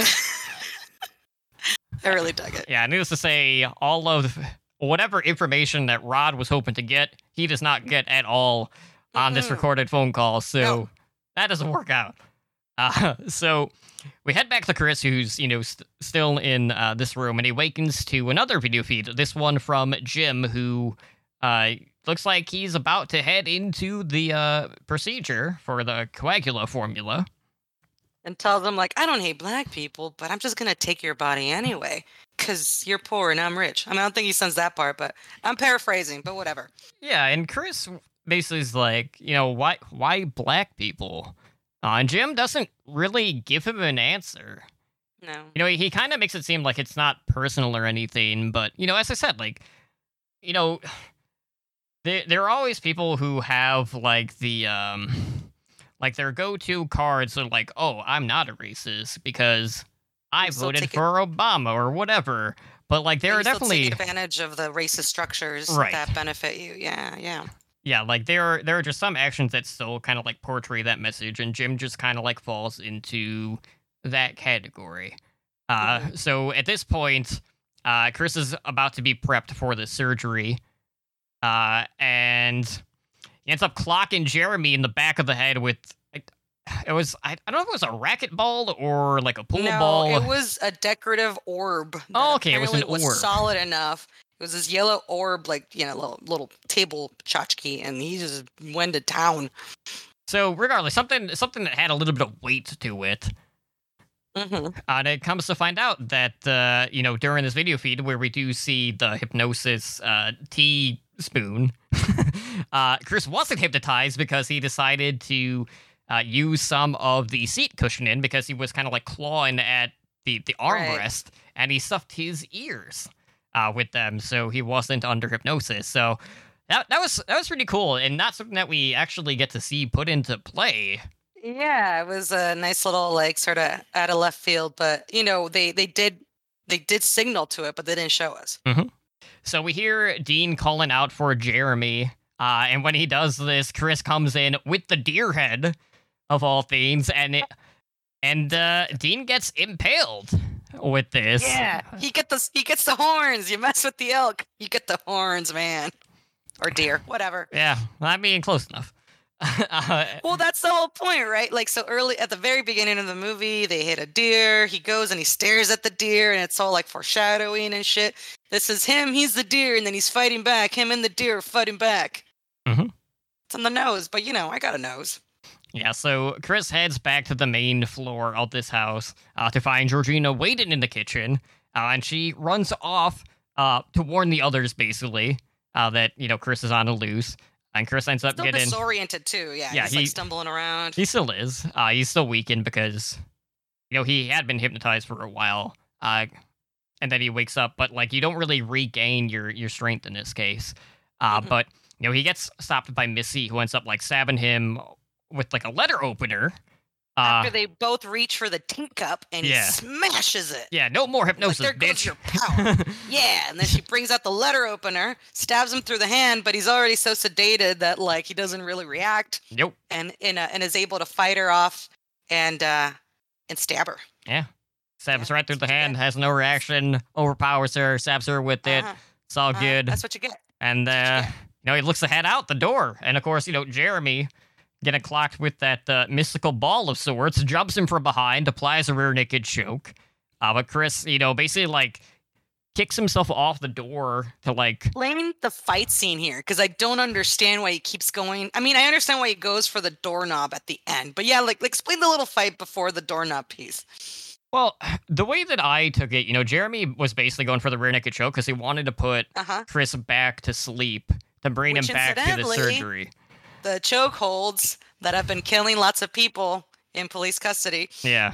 I really dug it. yeah, needless to say, all of whatever information that Rod was hoping to get, he does not get at all on this recorded phone call. So No. that doesn't work out. Uh, so we head back to Chris, who's you know st- still in uh, this room, and he wakens to another video feed. This one from Jim, who uh, looks like he's about to head into the uh, procedure for the coagula formula. and tell them like I don't hate black people, but I'm just gonna take your body anyway because you're poor and I'm rich. I mean, I don't think he sends that part, but I'm paraphrasing. But whatever. Yeah, and Chris basically is like, you know, why why black people? Uh, and Jim doesn't really give him an answer. No. You know, he, he kind of makes it seem like it's not personal or anything, but you know, as I said, like, you know, there there are always people who have like the um, like their go-to cards are like, oh, I'm not a racist because I voted it- for Obama or whatever. But like, there are definitely advantage of the racist structures Right. that benefit you. Yeah, yeah. yeah, like there are there are just some actions that still kind of like portray that message, and Jim just kind of like falls into that category. Uh, Mhm. so at this point, uh, Chris is about to be prepped for the surgery, uh, and he ends up clocking Jeremy in the back of the head with. It was I, I don't know if it was a racquetball or like a pool no, ball. it was a decorative orb. Oh, okay, it was an orb. solid enough. It was this yellow orb, like you know, little little table tchotchke, and he just went to town. so regardless, something something that had a little bit of weight to it. hmm Uh, and it comes to find out that, uh, you know, during this video feed where we do see the hypnosis uh, teaspoon, uh, Chris wasn't hypnotized because he decided to uh, use some of the seat cushion in because he was kind of like clawing at the, the Right. armrest and he stuffed his ears. uh, with them, so he wasn't under hypnosis. So that that was that was pretty cool, and not something that we actually get to see put into play. Yeah, it was a nice little like sort of out of left field, but you know they they did they did signal to it, but they didn't show us. So we hear Dean calling out for Jeremy, uh, and when he does this, Chris comes in with the deer head, of all things, and it, and uh, Dean gets impaled with this. Yeah, he get the he gets the horns. You mess with the elk, you get the horns, man, or deer, whatever. Yeah, I mean, close enough. uh, Well, that's the whole point, right? Like, so early at the very beginning of the movie, they hit a deer. He goes and he stares at the deer, and it's all like foreshadowing and shit. This is him. He's the deer, and then he's fighting back. Him and the deer are fighting back. Mhm. It's on the nose, but you know, I got a nose. Yeah, so Chris heads back to the main floor of this house uh, to find Georgina waiting in the kitchen, uh, and she runs off uh, to warn the others, basically, uh, that you know Chris is on the loose, and Chris ends up Still getting. disoriented too. Yeah, Yeah, he's he- like stumbling around. He still is. Uh, he's still weakened because, you know, he had been hypnotized for a while, uh, and then he wakes up. But like, you don't really regain your your strength in this case. Uh, Mhm. But you know, he gets stopped by Missy, who ends up like stabbing him with like a letter opener. Uh, After they both reach for the tin cup, and Yeah. he smashes it. yeah, no more Like, hypnosis, there goes your power. Yeah, and then she brings out the letter opener, stabs him through the hand, but he's already so sedated that like he doesn't really react, nope. and and, uh, and is able to fight her off and uh and stab her. Yeah, stabs Yeah, right through the hand, has no reaction, overpowers her, stabs her with it. Uh-huh, It's all uh-huh, good. That's what you get. And uh, you get. you know, he looks to head out the door, and of course, you know, Jeremy getting clocked with that uh, mystical ball of sorts, jumps him from behind, applies a rear naked choke. Uh, but Chris, you know, basically like kicks himself off the door to like, Explain the fight scene here, because I don't understand why he keeps going. I mean, I understand why he goes for the doorknob at the end, but yeah, like, like explain the little fight before the doorknob piece. well, the way that I took it, you know, Jeremy was basically going for the rear naked choke because he wanted to put Uh huh. Chris back to sleep to bring Which him back to the surgery. The chokeholds that have been killing lots of people in police custody. Yeah.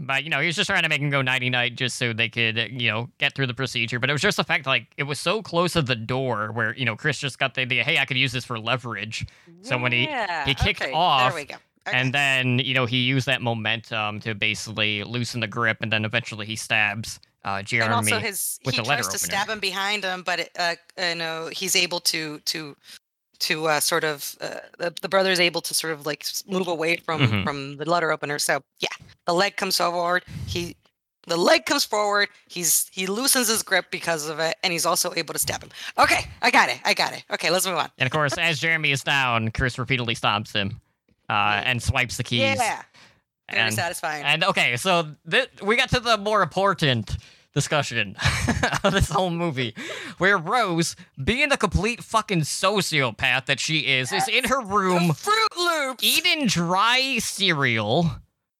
But you know, he was just trying to make him go nighty night just so they could, you know, get through the procedure. But it was just the fact like it was so close to the door where, you know, Chris just got the idea, hey, I could use this for leverage. So when he- he kicked okay, off, There we go. Okay. And then, you know, he used that momentum to basically loosen the grip and then eventually he stabs uh Jeremy. and also his with he the letter tries to opener. stab him behind him, but it, uh, you know he's able to to to uh, sort of uh, the, the brother is able to sort of like move away from Mhm. from the letter opener. So yeah, the leg comes forward. He the leg comes forward. He's he loosens his grip because of it, and he's also able to stab him. Okay, I got it. I got it. Okay, let's move on. and of course, as Jeremy is down, Chris repeatedly stomps him uh and swipes the keys. Yeah, very and, satisfying. And okay, so th- we got to the more important discussion of this whole movie, where Rose, being the complete fucking sociopath that she is, is in her room Froot Loops. eating dry cereal,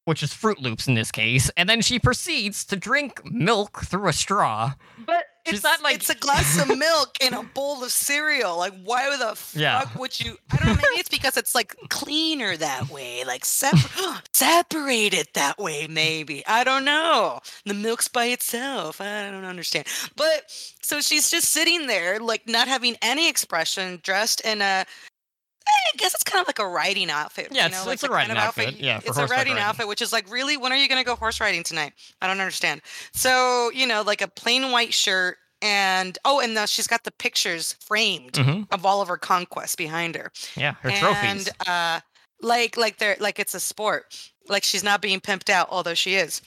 which is Froot Loops in this case, and then she proceeds to drink milk through a straw. But it's, not like- it's a glass of milk in a bowl of cereal. Like, why the fuck Yeah. would you? I don't know. Maybe it's because it's like cleaner that way, like separ- separated that way. Maybe I don't know. The milk's by itself. I don't understand. But so she's just sitting there, like not having any expression, dressed in a. I guess it's kind of like a riding outfit. Yeah, you it's- know, like it's a the kind riding of outfit, yeah, for it's a riding riding. outfit, which is like, really, when are you going to go horse riding tonight? I don't understand. So, you know, like a plain white shirt and oh, and now she's got the pictures framed hmm of all of her conquests behind her. Yeah, her and trophies. uh like like they're like it's a sport. Like she's not being pimped out, although she is.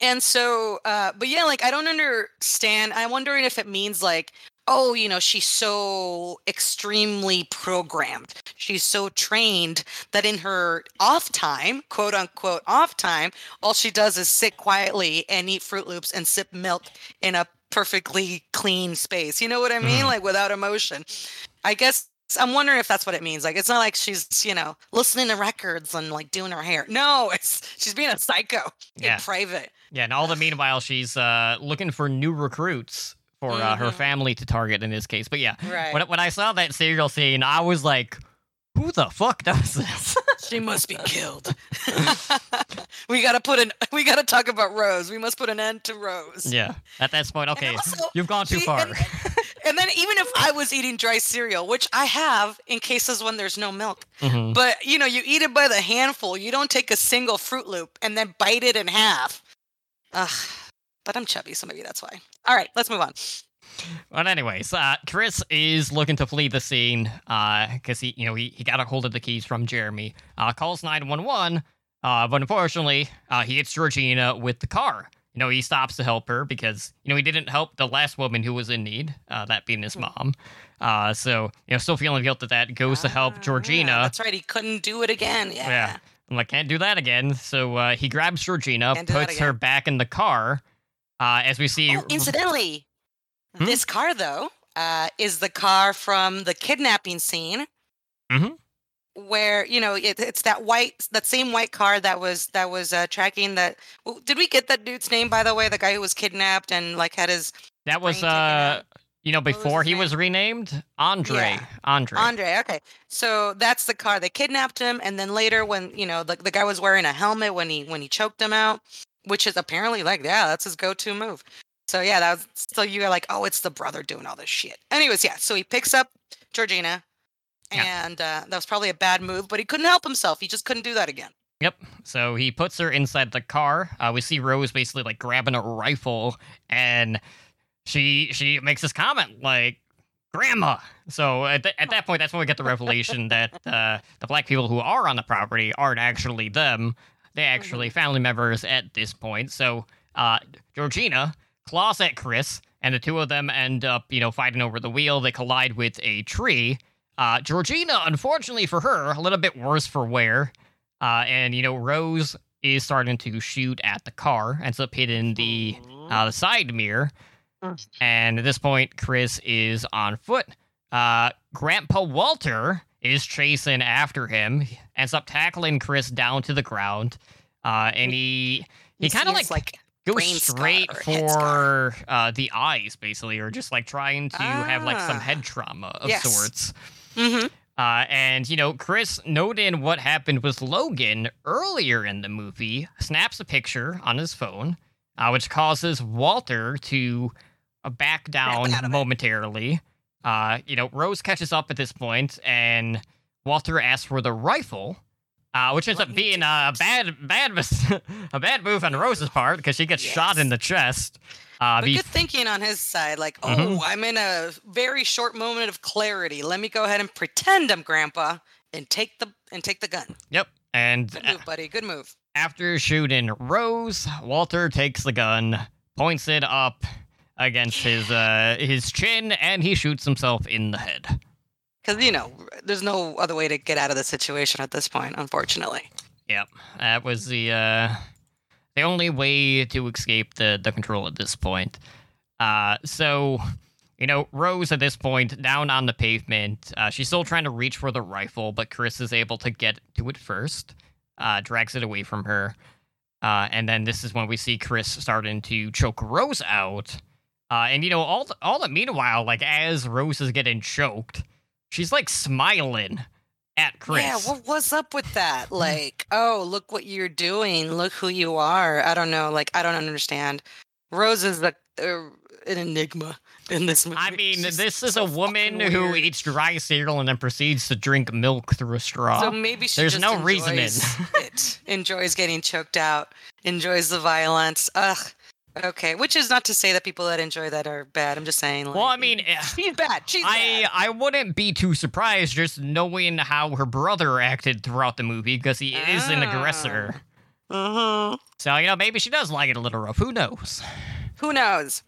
And so uh but yeah, like I don't understand. I'm wondering if it means like Oh, you know, she's so extremely programmed. She's so trained that in her off time, quote unquote off time, all she does is sit quietly and eat Froot Loops and sip milk in a perfectly clean space. You know what I mean? Mhm. Like without emotion. I guess I'm wondering if that's what it means. Like it's not like she's, you know, listening to records and like doing her hair. No, it's she's being a psycho Yeah. in private. Yeah, and all the meanwhile, she's uh, looking for new recruits for uh, her Mhm. family to target in this case. But yeah, Right. when, when I saw that cereal scene, I was like, who the fuck does this? she must be killed. we we gotta put an we gotta talk about Rose. We must put an end to Rose. Yeah. At this point, point, okay, also, you've gone too she- far. And, and then even if I was eating dry cereal, which I have in cases when there's no milk, Mhm. but you know, you eat it by the handful. You don't take a single Froot Loop and then bite it in half. Ugh. But I'm chubby, so maybe that's why. All right, let's move on. But anyways, uh, Chris is looking to flee the scene because he, you know, he, he got a hold of the keys from Jeremy. Uh, calls nine one one, uh, but unfortunately, uh, he hits Georgina with the car. You know, he stops to help her because you know he didn't help the last woman who was in need, uh, that being his mom. Uh, so you know, still feeling guilt that that goes to Ah, help yeah, Georgina. that's right. He couldn't do it again. Yeah. Yeah. I'm like, can't do that again. So uh, he grabs Georgina, puts her back in the car. Uh, as we see, Oh, incidentally, Hmm? this car though uh, is the car from the kidnapping scene. Mhm. Where you know it, it's that white, that same white car that was that was uh, tracking that. Well, did we get that dude's name by the way? The guy who was kidnapped and like had his that was uh, you know, before his he name? was renamed Andre. Yeah. Andre. Andre. Okay, so that's the car they kidnapped him, and then later when you know the the guy was wearing a helmet when he when he choked him out, which is apparently like yeah, that's his go-to move. So yeah, that was so you're like, oh, it's the brother doing all this shit. Anyways, yeah, so he picks up Georgina, Yeah. and uh, that was probably a bad move, but he couldn't help himself. He just couldn't do that again. Yep. So he puts her inside the car. Uh, we see Rose basically like grabbing a rifle, and she she makes this comment like, "Grandma." So at, th- at that point, that's when we get the revelation that uh, the black people who are on the property aren't actually them. They're actually family members at this point. So uh, Georgina claws at Chris, and the two of them end up, you know, fighting over the wheel. They collide with a tree. Uh, Georgina, unfortunately for her, a little bit worse for wear. Uh, and you know, Rose is starting to shoot at the car, ends up hitting the uh, the side mirror. And at this point, Chris is on foot. Uh, Grandpa Walter is chasing after him, ends up tackling Chris down to the ground. Uh, and he he kind of seems like goes straight or head scar. for uh, the eyes, basically, or just like trying to have like some Ah. head trauma of Yes. sorts. hmm Uh, and you know, Chris noting what happened with Logan earlier in the movie, snaps a picture on his phone, uh, which causes Walter to uh, back down momentarily. it. Uh, you know, Rose catches up at this point, and Walter asks for the rifle, uh, which ends Let up being a bad, bad, mis- a bad move on Rose's part because she gets shot in the chest. Uh, But bef- good thinking on his side. Like, oh, Mhm. I'm in a very short moment of clarity. Let me go ahead and pretend I'm Grandpa and take the and take the gun. yep. And Good move, buddy. Good move. After shooting Rose, Walter takes the gun, points it up against his uh his chin, and he shoots himself in the head. Because you know, there's no other way to get out of the situation at this point, unfortunately. Yep, that was the uh the only way to escape the the control at this point. Uh, so you know, Rose at this point down on the pavement. Uh, she's still trying to reach for the rifle, but Chris is able to get to it first. Uh, drags it away from her. Uh, and then this is when we see Chris starting to choke Rose out. Uh, and you know, all the, all the meanwhile, like as Rose is getting choked, she's like smiling at Chris. Yeah, what was up with that? Like, oh, look what you're doing. Look who you are. I don't know. Like, I don't understand. Rose is like uh, an enigma in this movie. I mean, She's this is so a woman who eats dry cereal and then proceeds to drink milk through a straw. So maybe she There's just no reasoning. it. Enjoys getting choked out. Enjoys the violence. Ugh. Okay, which is not to say that people that enjoy that are bad. I'm just saying. Like, well, I mean, eh, she's bad. She's I bad. I wouldn't be too surprised just knowing how her brother acted throughout the movie because he is an aggressor. Mhm. So you know, maybe she does like it a little rough. Who knows? Who knows?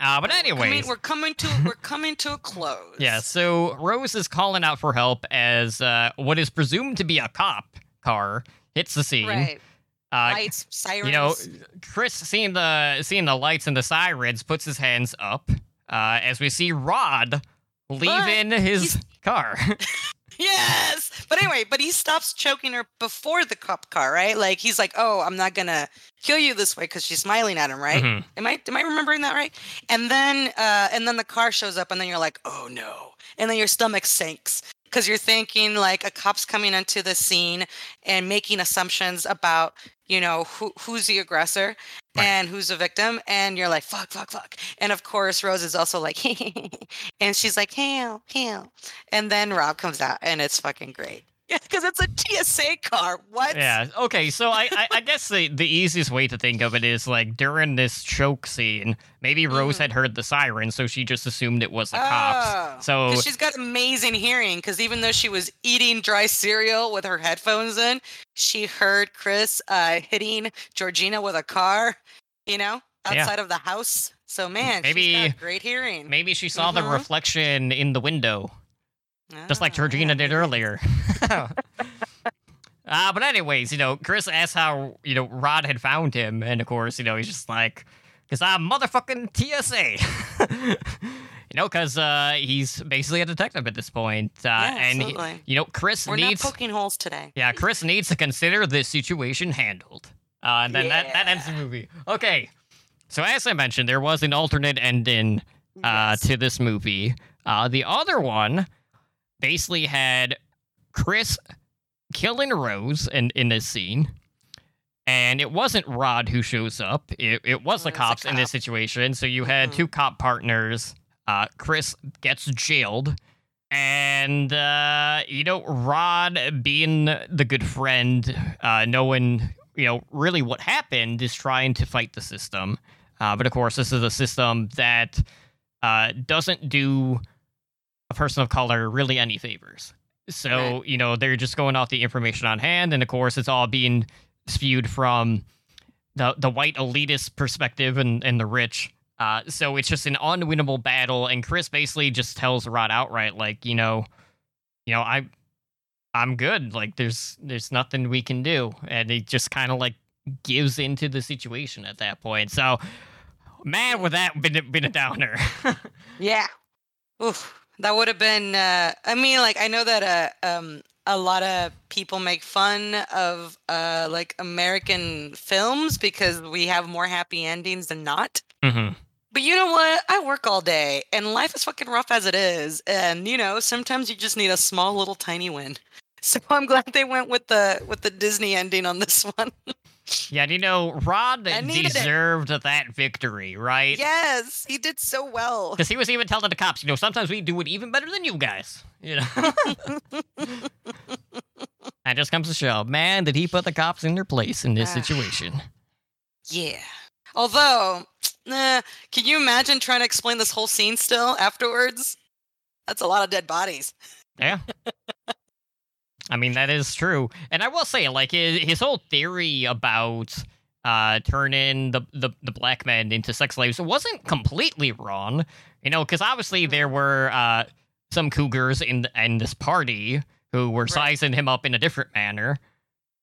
Uh, but We're coming- anyways, we're coming to we're coming to a close. yeah. So Rose is calling out for help as uh, what is presumed to be a cop car hits the scene. Right. Uh, Lights, sirens. you know, Chris seeing the seeing the lights and the sirens puts his hands up uh, as we see Rod leaving his car. Yes. But anyway, but he stops choking her before the cop car, right? Like he's like, "Oh, I'm not gonna kill you this way," because she's smiling at him, right? Mhm. Am I am I remembering that right? And then uh, and then the car shows up, and then you're like, "Oh no!" And then your stomach sinks because you're thinking like a cop's coming into the scene and making assumptions about you know, who who's the aggressor Right. and who's the victim, and you're like, fuck, fuck, fuck. And of course, Rose is also like, and she's like, hell, hell. And then Rod comes out, and it's fucking great. Yeah, because it's a TSA car. What? Yeah. Okay. So I, I, I guess the, the easiest way to think of it is like during this choke scene, maybe Rose Mhm. had heard the siren, so she just assumed it was the Oh, cops. So she's got amazing hearing. Because even though she was eating dry cereal with her headphones in, she heard Chris uh, hitting Georgina with a car. You know, Yeah. outside of the house. So man, Maybe- she's got great hearing. maybe she saw the Mhm. reflection in the window, just like Ah, Georgina yeah, did earlier. Uh, but anyways, you know, Chris asked how you know Rod had found him, and of course, you know, he's just like, "Cause I'm motherfucking TSA," you know, cause uh, he's basically a detective at this point, uh, Yeah, and he- absolutely. you know, Chris We're needs, not poking holes today. yeah, Chris needs to consider this situation handled, uh, and then that that ends the movie. Okay, so as I mentioned, there was an alternate ending uh, Yes. to this movie. Uh, the other one basically had Chris killing Rose in, in this scene. And it wasn't Rod who shows up. It, it was It the was cops in this situation. So you had Mhm. two cop partners. Uh, Chris gets jailed. And, uh, you know, Rod, being the good friend, uh, knowing, you know, really what happened, is trying to fight the system. Uh, but of course, this is a system that uh, doesn't do a person of color really any favors. So, Right. you know, they're just going off the information on hand. And of course, it's all being spewed from the, the white elitist perspective and, and the rich. Uh, so it's just an unwinnable battle. And Chris basically just tells Rod outright, like, you know, you know, I, I'm good. Like, there's, there's nothing we can do. And he just kind of like gives into the situation at that point. So, man, would that been been a downer? Yeah. Oof. That would have been uh I mean like I know that uh um a lot of people make fun of uh like American films because we have more happy endings than not. hmm But you know what? I work all day and life is fucking rough as it is. And you know, sometimes you just need a small little tiny win. So I'm glad they went with the with the Disney ending on this one. Yeah, you know, Rod needed it. deserved that victory, right? yes, he did so well. Because he was even telling the cops, you know, sometimes we do it even better than you guys. You know? that just comes to show, man, did he put the cops in their place in this Ah. situation? Yeah. Although, eh, can you imagine trying to explain this whole scene still afterwards? That's a lot of dead bodies. Yeah. I mean, that is true. And I will say, like, his, his whole theory about uh, turning the, the, the black men into sex slaves wasn't completely wrong. You know, because obviously there were uh, some cougars in, in this party who were Right. sizing him up in a different manner.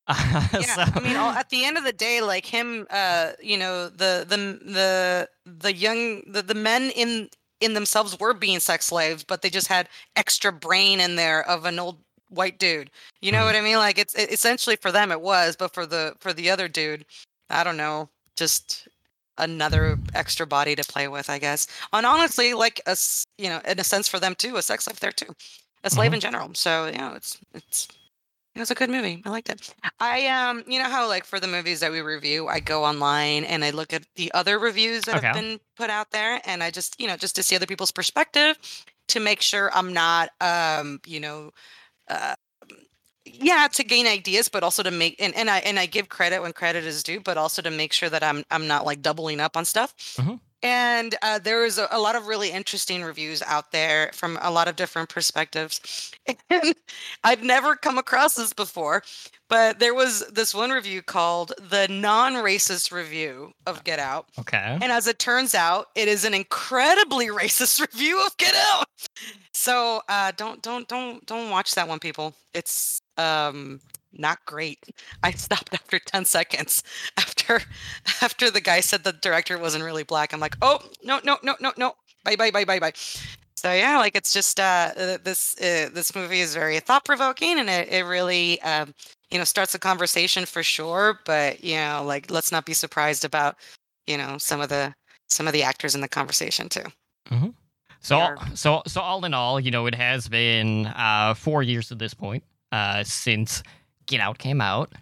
Yeah, so, I mean, all, at the end of the day, like him, uh, you know, the the the the young the, the men in in themselves were being sex slaves, but they just had extra brain in there of an old white dude. You know Mhm. what I mean? Like it's it, essentially for them it was, but for the for the other dude, I don't know, just another extra body to play with, I guess. And honestly, like a you know, in a sense for them too, a sex life there too, a slave Mhm. in general. So you know, it's it's it was a good movie. I liked it. I um, you know how like for the movies that we review, I go online and I look at the other reviews that have been put out there, and I just you know just to see other people's perspective, to make sure I'm not um, you know, uh, yeah, to gain ideas, but also to make and, and I and I give credit when credit is due, but also to make sure that I'm I'm not like doubling up on stuff. Mhm. And uh, there was a, a lot of really interesting reviews out there from a lot of different perspectives. And I'd never come across this before, but there was this one review called the non-racist review of Get Out. okay. And as it turns out, it is an incredibly racist review of Get Out. So uh, don't don't don't don't watch that one, people. It's um not great. I stopped after 10 seconds after after the guy said the director wasn't really black. I'm like, oh no no no no no. Bye bye bye bye bye. So yeah, like it's just uh uh, this uh, this movie is very thought provoking and it, it really um you know starts a conversation for sure. But you know like let's not be surprised about you know some of the some of the actors in the conversation too. So, are- so, so all in all, you know, it has been uh, four years at this point uh, since Get Out came out,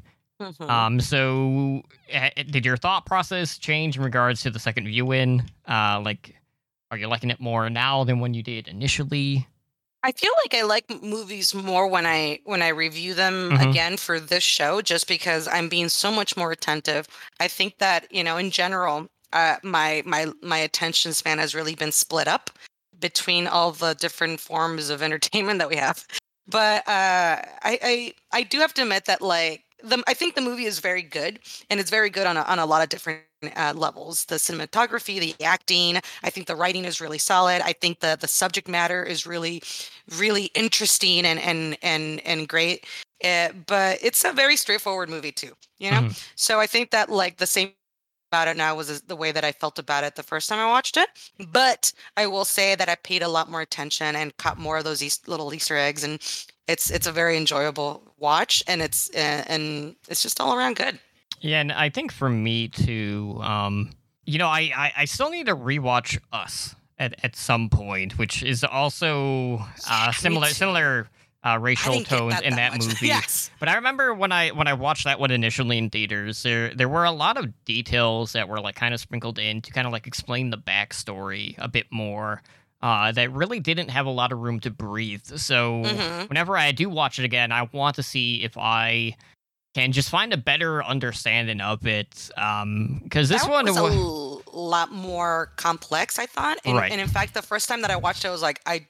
Mhm. Um, so uh, did your thought process change in regards to the second viewing? Uh, like, are you liking it more now than when you did initially? I feel like I like movies more when I when I review them Mhm. again for this show, just because I'm being so much more attentive. I think that you know, in general, uh, my my my attention span has really been split up between all the different forms of entertainment that we have. But uh, I, I I do have to admit that like the I think the movie is very good, and it's very good on a, on a lot of different uh, levels. The cinematography, the acting. I think the writing is really solid. I think the the subject matter is really really interesting and and and and great. Uh, but it's a very straightforward movie too, you know. Mhm. So I think that like the same about it now was the way that I felt about it the first time I watched it. But I will say that I paid a lot more attention and caught more of those Eas- little Easter eggs, and it's it's a very enjoyable watch, and it's uh, and it's just all around good. Yeah, and I think for me too, um, you know, I, I, I still need to rewatch Us at, at some point, which is also uh, similar similar uh, racial tones that in that, much. movie. yes. But I remember when I when I watched that one initially in theaters, there there were a lot of details that were like kind of sprinkled in to kind of like explain the backstory a bit more. Uh, that really didn't have a lot of room to breathe. So Mhm. whenever I do watch it again, I want to see if I can just find a better understanding of it. Um, because this that one, was a lot more complex, I thought. And, Right. and in fact, the first time that I watched it, I was like, I,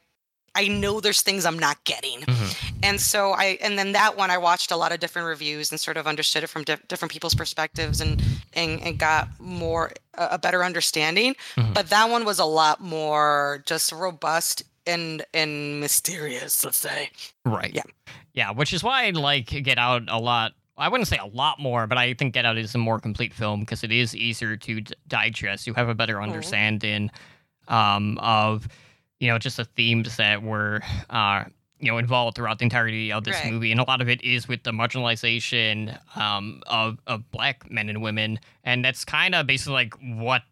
I know there's things I'm not getting. Mhm. And so I, and then that one, I watched a lot of different reviews and sort of understood it from di- different people's perspectives and, and, and got more, a a better understanding. Mhm. But that one was a lot more just robust and, and mysterious, let's say. right, Yeah. yeah, which is why I like Get Out a lot. I wouldn't say a lot more, but I think Get Out is a more complete film because it is easier to d- digest. You have a better understanding um, of, you know, just the themes that were, uh, you know, involved throughout the entirety of this Right. movie, and a lot of it is with the marginalization um, of of black men and women, and that's kind of basically like what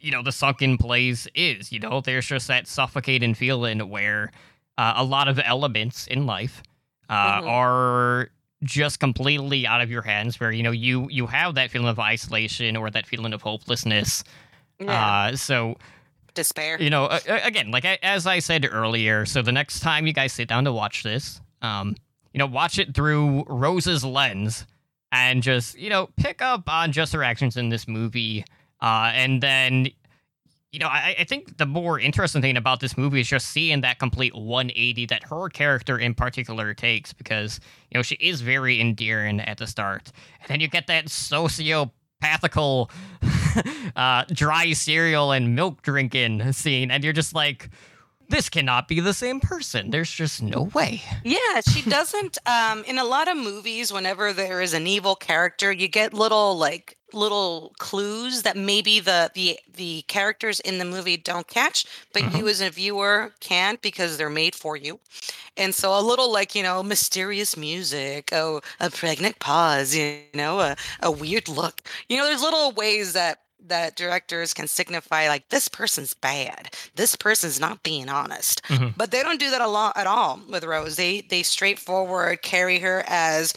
you know the sunken place is. You know, there's just that suffocating feeling where uh, a lot of elements in life uh, Mhm. are just completely out of your hands where you know you you have that feeling of isolation or that feeling of hopelessness Yeah. uh so Despair. you know uh, again like I, as i said earlier so the next time you guys sit down to watch this um you know watch it through rose's lens and just you know pick up on just her actions in this movie uh and then you know I, I think the more interesting thing about this movie is just seeing that complete 180 that her character in particular takes because you know she is very endearing at the start. And then you get that sociopathical uh, dry cereal and milk drinking scene, and you're just like, this cannot be the same person. There's just no way. Yeah, she doesn't. Um, in a lot of movies, whenever there is an evil character, you get little like little clues that maybe the the the characters in the movie don't catch, but Mm-hmm. you as a viewer can't because they're made for you. And so a little like you know mysterious music, oh a pregnant pause, you know a a weird look. You know, there's little ways that that directors can signify like this person's bad, this person's not being honest. Mhm. But they don't do that a lot at all with Rose. They they straightforward carry her as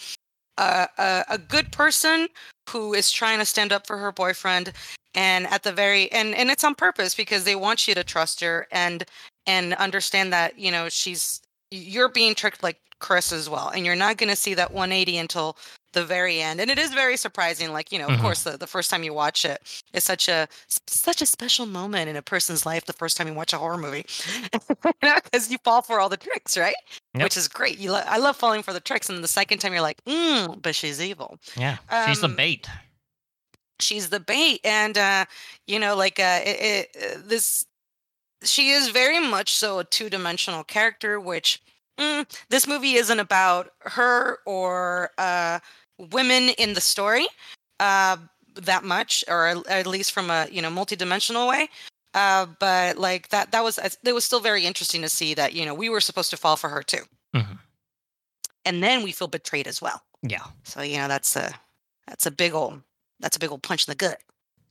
a, a a good person who is trying to stand up for her boyfriend, and at the very and and it's on purpose because they want you to trust her and and understand that you know she's you're being tricked like Chris as well, and you're not going to see that 180 until the very end and it is very surprising like you know of Mhm. course the, the first time you watch it it's such a such a special moment in a person's life the first time you watch a horror movie because you fall for all the tricks right Yep. which is great you lo- i love falling for the tricks and then the second time you're like mm, but she's evil Yeah, she's the Um, bait. she's the bait and uh you know like uh it, it, this she is very much so a two-dimensional character which mm, this movie isn't about her or uh women in the story uh that much or at- least from a you know multi-dimensional way uh but like that that was it was still very interesting to see that you know we were supposed to fall for her too Mhm. and then we feel betrayed as well Yeah, so you know that's a that's a big old that's a big old punch in the gut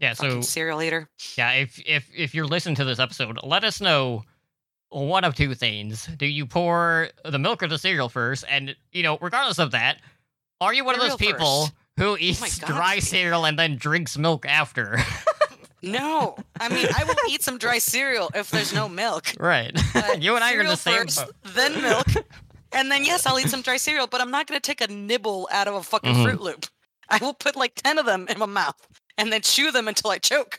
yeah. So fucking serial eater yeah, if if if you're listening to this episode, let us know one of two things: do you pour the milk or the cereal first? And you know, regardless of that, are you one of those people who eats God, dry cereal and then drinks milk after. No, I mean I will eat some dry cereal if there's no milk. right. You and I are in the same first, boat. then milk, and then yes, I'll eat some dry cereal. But I'm not gonna take a nibble out of a fucking Mhm. Froot Loop. I will put like ten of them in my mouth and then chew them until I choke.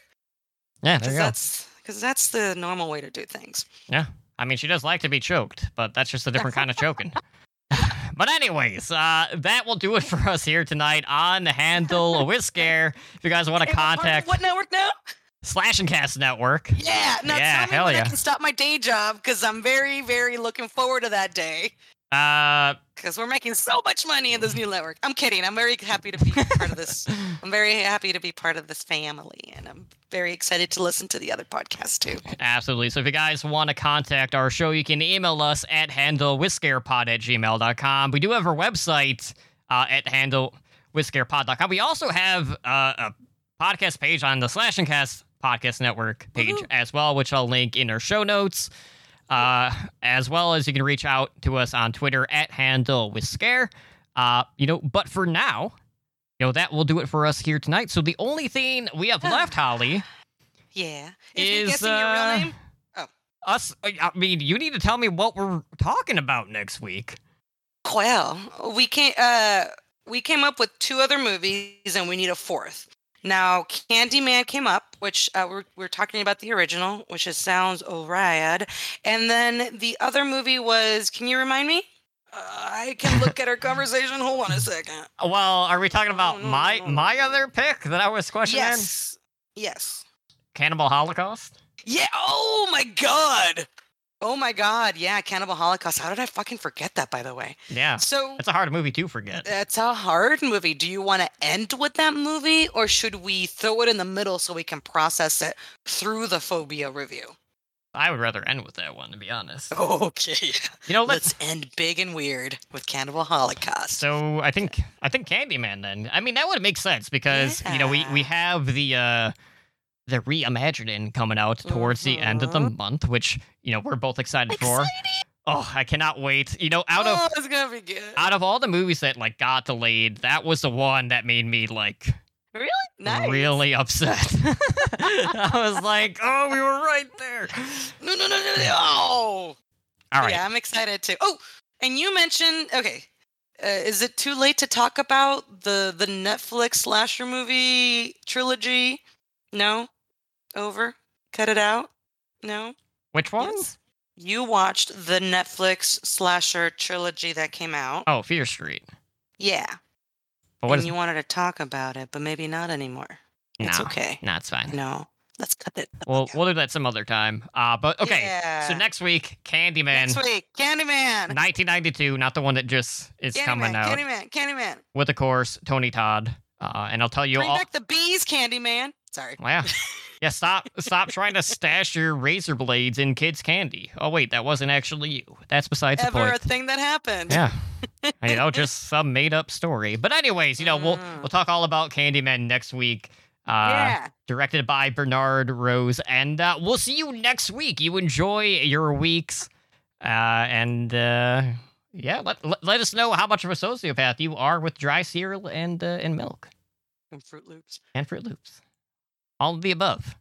Yeah, there you go. that's because that's the normal way to do things. Yeah. I mean, she does like to be choked, but that's just a different kind of choking. But anyways, uh, that will do it for us here tonight on Handle with Scare. If you guys want to Hey, we're part of contact what network now? Slash and Cast Network, Yeah, now Yeah, tell me hell when yeah. I can stop my day job because I'm very, very looking forward to that day. Uh, Because we're making so much money in this new network. I'm kidding. I'm very happy to be part of this. I'm very happy to be part of this family, and I'm very excited to listen to the other podcasts too. Absolutely. So if you guys want to contact our show, you can email us at handlewithscarepod at gmail.com. We do have our website uh, at handlewithscarepod.com. We also have uh, a podcast page on the Slash and Cast Podcast Network page Woohoo. as well, which I'll link in our show notes. Uh, as well as you can reach out to us on Twitter at handle with scare. Uh, you know, but for now, you know, that will do it for us here tonight. So the only thing we have left, Holly, Yeah. Is, is guessing your uh, real name? us. I mean, you need to tell me what we're talking about next week. Well, we came uh we came up with two other movies and we need a fourth. Now, Candyman came up, which uh, we're we're talking about the original, which is sounds rad, and then the other movie was. Can you remind me? Uh, I can look at our conversation. Hold on a second. Well, are we talking about no, my no, my other pick that I was questioning? Yes. Yes. Cannibal Holocaust. Yeah. Oh my god. Oh my god. Yeah, Cannibal Holocaust. How did I fucking forget that? By the way. Yeah, So it's a hard movie to forget. It's a hard movie. Do you want to end with that movie or should we throw it in the middle so we can process it through the phobia review? I would rather end with that one, to be honest. Okay. You know, let's. Let's end big and weird with Cannibal Holocaust. So I think I think Candyman. Then I mean that would make sense because you know we we have the uh the reimagining coming out towards the end of the Mhm. month, which you know we're both excited for. Oh, I cannot wait. You know, out of oh, it's gonna be good. out of all the movies that like got delayed, that was the one that made me like really? Nice. really upset. I was like, oh, we were right there. No, no, no, no, no. Oh. All right. Yeah, I'm excited too. Oh, and you mentioned okay. Uh, is it too late to talk about the the Netflix slasher movie trilogy? No, over. Cut it out. No. Which one? Yes. You watched the Netflix slasher trilogy that came out. Oh, Fear Street. Yeah. But what and is you wanted to talk about it, but maybe not anymore. It's no, okay. No, it's fine. No. Let's cut it. We'll we'll do that some other time. Uh, but okay. So next week, Candyman, Next week, Candyman. 1992, not the one that just is coming Candyman, out. Candyman, Candyman. With of course Tony Todd. Uh, and I'll tell you Bring all. back the bees, Candyman. Sorry. Well, yeah. Yeah, stop stop trying to stash your razor blades in kids' candy. Oh wait, that wasn't actually you. That's besides the point. Ever a thing that happened. Yeah. you know, just some made up story. But anyways, you know, we'll Mm. we'll talk all about Candyman next week. Uh yeah. directed by Bernard Rose. And uh, we'll see you next week. You enjoy your weeks. Uh and uh yeah, let, let, let us know how much of a sociopath you are with dry cereal and uh, and milk And Froot Loops. and Froot Loops. All of the above.